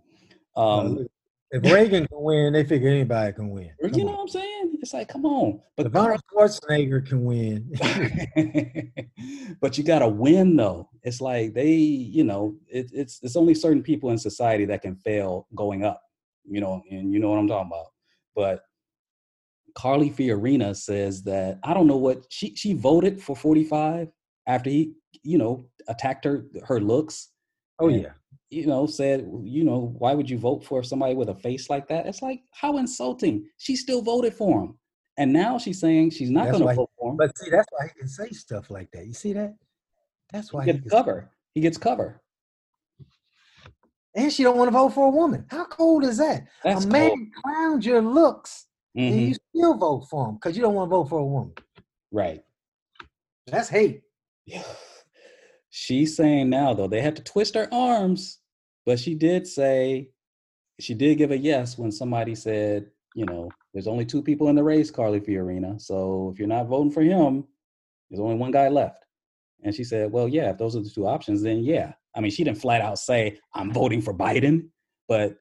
Um, if Reagan can win, they figure anybody can win. you know on. what I'm saying? It's like, come on. But Arnold Schwarzenegger can win, but you got to win though. It's like they, you know, it, it's it's only certain people in society that can fail going up, you know, and you know what I'm talking about. But Carly Fiorina says that I don't know what she she voted for 45 after he, you know, attacked her her looks. oh yeah, You know, said, you know, why would you vote for somebody with a face like that? It's like how insulting. She still voted for him. And now she's saying she's not going to vote for him. but see, that's why he can say stuff like that. You see that? That's why he he gets can, cover. He gets cover. and she don't want to vote for a woman. How cold is that? That's a man cold. clowns your looks, and Mhm. you still vote for him because you don't want to vote for a woman. Right. That's hate. Yeah. She's saying now though they had to twist her arms, but she did say she did give a yes when somebody said, you know, there's only two people in the race, Carly Fiorina. So if you're not voting for him, there's only one guy left. And she said, well, yeah, if those are the two options, then yeah. I mean, she didn't flat out say I'm voting for Biden, but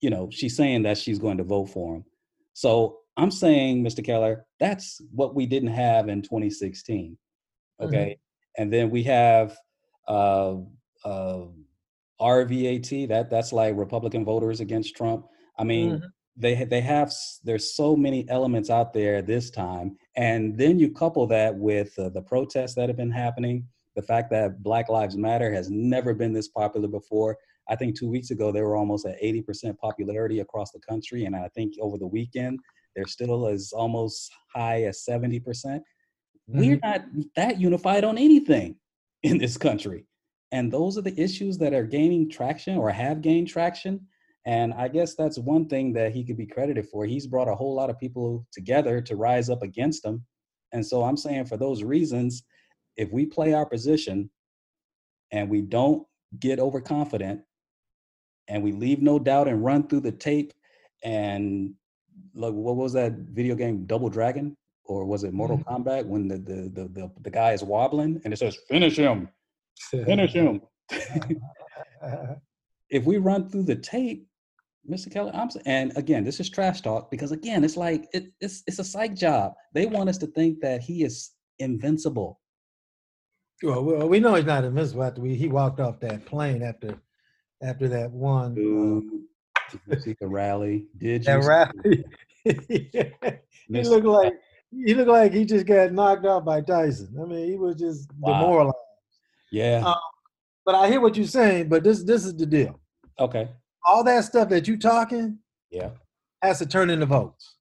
you know, she's saying that she's going to vote for him. So I'm saying, Mr. Keller, that's what we didn't have in 2016. Okay. And then we have uh, uh, RVAT. That that's like Republican voters against Trump. I mean, they ha- they have there's so many elements out there this time, and then you couple that with uh, the protests that have been happening. The fact that Black Lives Matter has never been this popular before. I think two weeks ago they were almost at 80% popularity across the country, and I think over the weekend they're still as almost high as 70%. We're not that unified on anything in this country. And those are the issues that are gaining traction or have gained traction. And I guess that's one thing that he could be credited for. He's brought a whole lot of people together to rise up against him. And so I'm saying for those reasons, if we play our position and we don't get overconfident and we leave no doubt and run through the tape and like what was that video game Double Dragon or was it Mortal mm-hmm. Kombat when the the, the the the guy is wobbling and it says finish him finish him if we run through the tape Mr. Keller, I'm s- and again, this is trash talk because again, it's like it, it's it's a psych job. They want us to think that he is invincible. Well, well, we know he's not invincible after we, he walked off that plane after after that one uh, Did you see the rally? Did you? that see- rally. he looked like he looked like he just got knocked out by Tyson. I mean, he was just Wow. demoralized. Yeah. Um, but I hear what you're saying. But this this is the deal. okay. All that stuff that you're talking Yeah. has to turn into votes.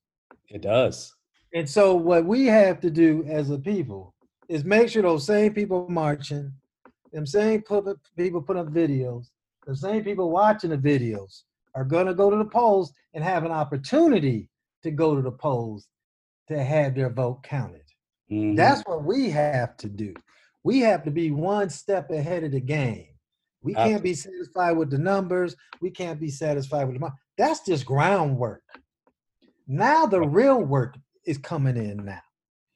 It does. And so what we have to do as a people is make sure those same people marching, them same people put up videos, the same people watching the videos are gonna go to the polls and have an opportunity to go to the polls to have their vote counted. Mhm. That's what we have to do. We have to be one step ahead of the game. We can't be satisfied with the numbers. We can't be satisfied with the money. That's just groundwork. Now the real work is coming in now.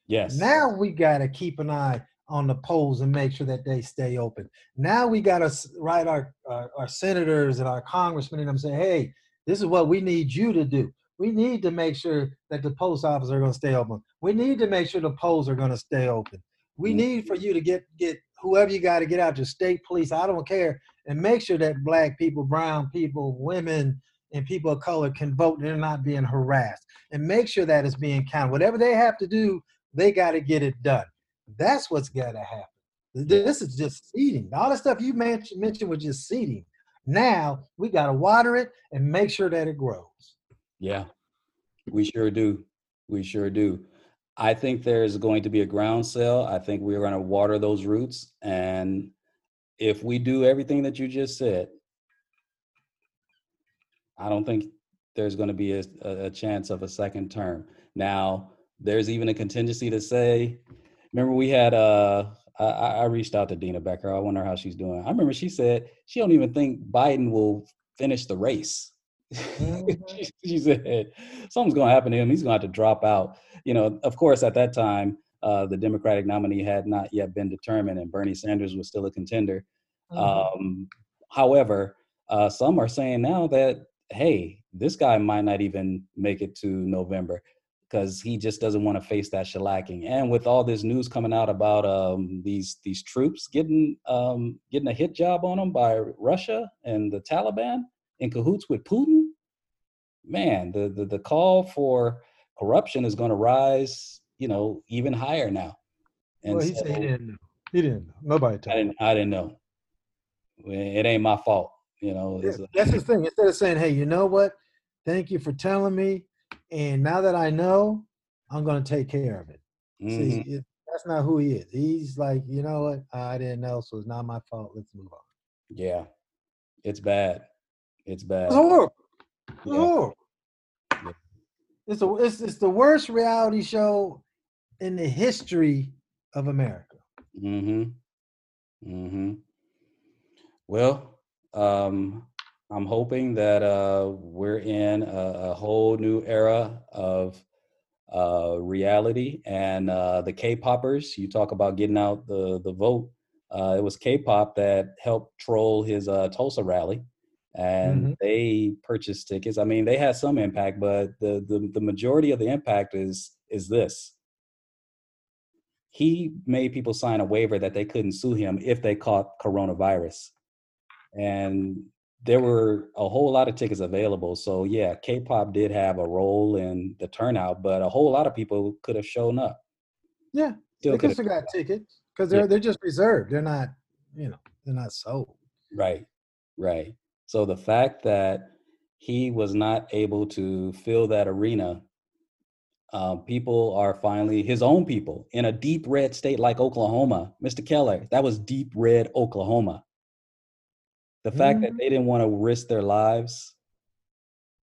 yes. Now we got to keep an eye on the polls and make sure that they stay open. Now we got to write our, our our senators and our congressmen and them say, hey, this is what we need you to do. We need to make sure that the post office are going to stay open. We need to make sure the polls are going to stay open. We mm-hmm. need for you to get get whoever you got to get out your state police. I don't care and make sure that black people, brown people, women, and people of color can vote and they're not being harassed. And make sure that it's being counted. Whatever they have to do, they got to get it done. That's what's got to happen. This is just seeding. All the stuff you mentioned, mentioned was just seeding. Now we got to water it and make sure that it grows. Yeah, we sure do. We sure do. I think there's going to be a ground sale. I think we're going to water those roots. And if we do everything that you just said, I don't think there's going to be a, a chance of a second term. Now, there's even a contingency to say, remember we had uh I, I reached out to Dina Becker. I wonder how she's doing. I remember she said she don't even think Biden will finish the race. Mm-hmm. she, she, said something's going to happen to him. He's going to have to drop out. You know, of course, at that time, uh, the Democratic nominee had not yet been determined, and Bernie Sanders was still a contender. Mm-hmm. Um, however, uh, some are saying now that hey, this guy might not even make it to November because he just doesn't want to face that shellacking. And with all this news coming out about um, these these troops getting um, getting a hit job on them by Russia and the Taliban in cahoots with Putin, man, the the, the call for corruption is going to rise, you know, even higher now. And well, he so, said he didn't know. He didn't know. Nobody told I didn't, I didn't know. It ain't my fault. You know, yeah, that's the thing. Instead of saying, "Hey, you know what? Thank you for telling me," and now that I know, I'm going to take care of it. Mm-hmm. See, it, that's not who he is. He's like, you know what? I didn't know, so it's not my fault. Let's move on. Yeah, it's bad. It's bad. It's horrible. It's yeah. horrible. Yeah. It's, a, it's it's the worst reality show in the history of America. Mm-hmm. Mm-hmm. Well, um, I'm hoping that uh, we're in a, a, whole new era of uh, reality and uh, the K-poppers. You talk about getting out the the vote. Uh, it was K-pop that helped troll his uh, Tulsa rally, and mm-hmm. they purchased tickets. I mean, they had some impact, but the, the the majority of the impact is is this. He made people sign a waiver that they couldn't sue him if they caught coronavirus and there were a whole lot of tickets available. So yeah, K-pop did have a role in the turnout, but a whole lot of people could have shown up. Yeah, Still they could have got tickets because they're yeah. they're just reserved. They're not, you know, they're not sold. Right, right. So the fact that he was not able to fill that arena, um, people are finally his own people in a deep red state like Oklahoma. Mr. Keller, that was deep red Oklahoma the fact mm-hmm. that they didn't want to risk their lives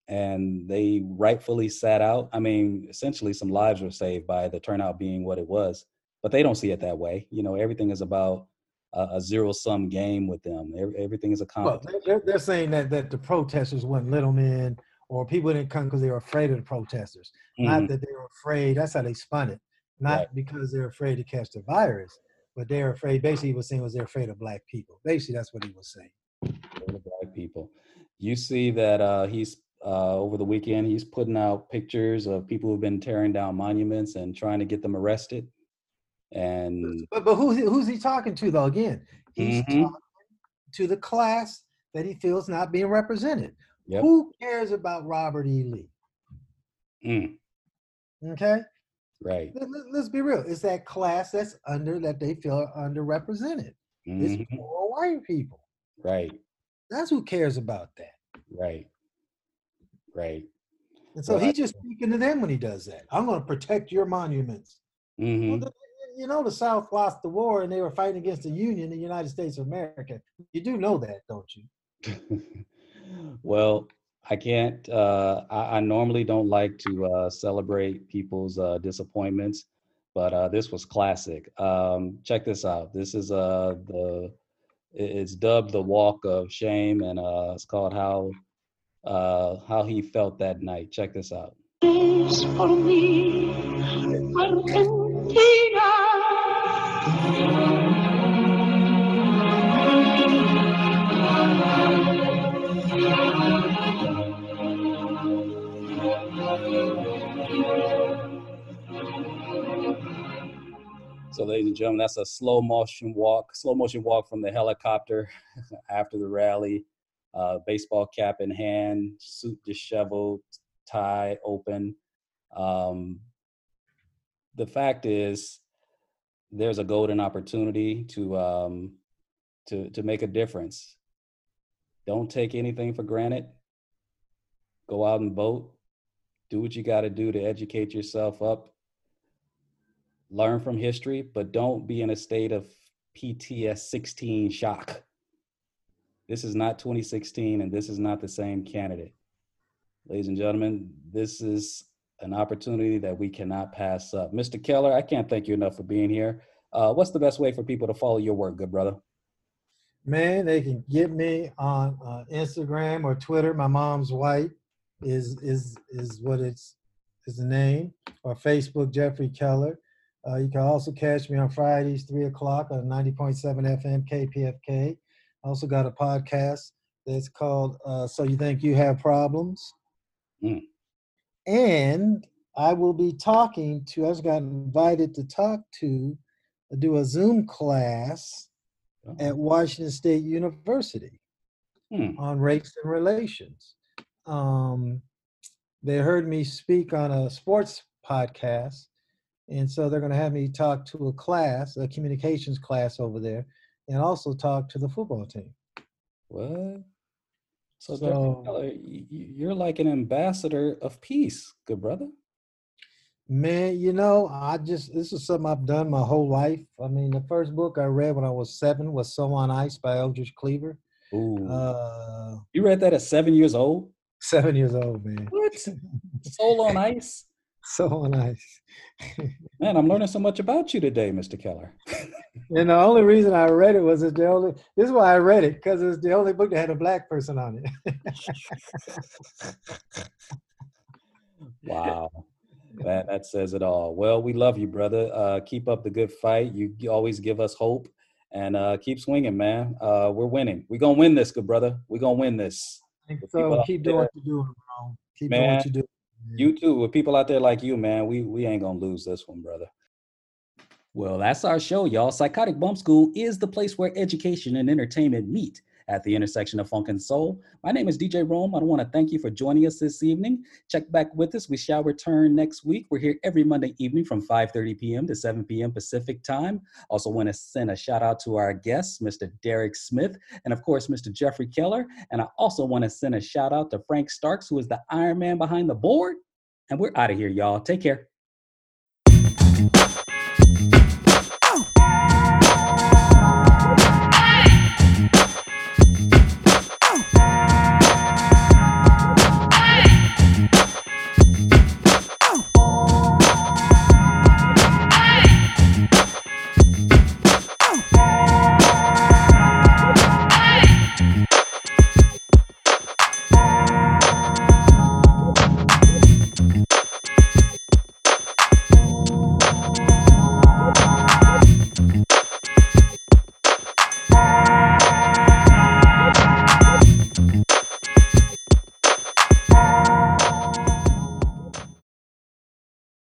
and they rightfully sat out i mean essentially some lives were saved by the turnout being what it was but they don't see it that way you know everything is about a, a zero sum game with them everything is a competition well, they're, they're, saying that that the protesters weren't little men or people didn't come because they were afraid of the protesters mm-hmm. not that they were afraid that's how they spun it not right. because they're afraid to catch the virus but they're afraid basically he was saying was they're afraid of black people basically that's what he was saying black people. You see that uh, he's uh, over the weekend he's putting out pictures of people who've been tearing down monuments and trying to get them arrested. And but but who's who's he talking to though? Again, he's mm-hmm. talking to the class that he feels not being represented. Yep. Who cares about Robert E. Lee? Mm. Okay. Right. Let, us be real. It's that class that's under that they feel underrepresented. Mm-hmm. It's poor white people. Right. That's who cares about that. Right. Right. And so well, he's just speaking to them when he does that. I'm going to protect your monuments. Mm-hmm. Well, you know, the South lost the war and they were fighting against the Union, the United States of America. You do know that, don't you? well, I can't. Uh, I, I, normally don't like to uh, celebrate people's uh, disappointments, but uh, this was classic. Um, check this out. This is uh, the it's dubbed the Walk of Shame, and uh, it's called how uh, how he felt that night. Check this out. So ladies and gentlemen, that's a slow motion walk, slow motion walk from the helicopter after the rally. Uh, baseball cap in hand, suit disheveled, tie open. Um, the fact is, there's a golden opportunity to um, to to make a difference. Don't take anything for granted. Go out and vote. Do what you got to do to educate yourself up. Learn from history, but don't be in a state of PTS 16 shock. This is not 2016, and this is not the same candidate. Ladies and gentlemen, this is an opportunity that we cannot pass up. Mr. Keller, I can't thank you enough for being here. Uh, what's the best way for people to follow your work, good brother? Man, they can get me on uh, Instagram or Twitter. My mom's white is is is what it's is the name, or Facebook Jeffrey Keller. Uh, you can also catch me on Fridays, three o'clock on 90.7 FM KPFK. I also got a podcast that's called uh, "So You Think You Have Problems," Mm. And I will be talking to. I was got invited to talk to, do a Zoom class at Washington State University Hmm. on race and relations. Um, they heard me speak on a sports podcast, and so they're going to have me talk to a class, a communications class over there, and also talk to the football team. What? So, So- Jeffrey Keller, y- y- you're like an ambassador of peace, good brother. Man, you know, I just this is something I've done my whole life. I mean, the first book I read when I was seven was "Soul on Ice" by Eldridge Cleaver. Ooh. Uh, you read that at seven years old? seven years old, man. What? Soul on Ice? So nice. Man, I'm learning so much about you today, Mr. Keller. And the only reason I read it was it's the only. This is why I read it because it's the only book that had a black person on it. Wow. Man, that says it all. Well, we love you, brother. Uh, keep up the good fight. You, always give us hope and uh, keep swinging, man. Uh, we're winning. We're going to win this, good brother. We're going to win this. think With people so keep doing there- what you're doing, bro. Keep doing what you do. You too. With people out there like you, man, we, we ain't to lose this one, brother. Well, that's our show, y'all. Psychotic Bump School is the place where education and entertainment meet at the intersection of funk and soul. My name is DJ Rome. I want to thank you for joining us this evening. Check back with us. We shall return next week. We're here every Monday evening from 5:30 p.m. to 7 p.m. Pacific time. Also want to send a shout out to our guests, Mr. Derek Smith, and of course, Mr. Jeffrey Keller. And I also want to send a shout out to Frank Starks, who is the Iron Man behind the board. And we're out of here, y'all. Take care.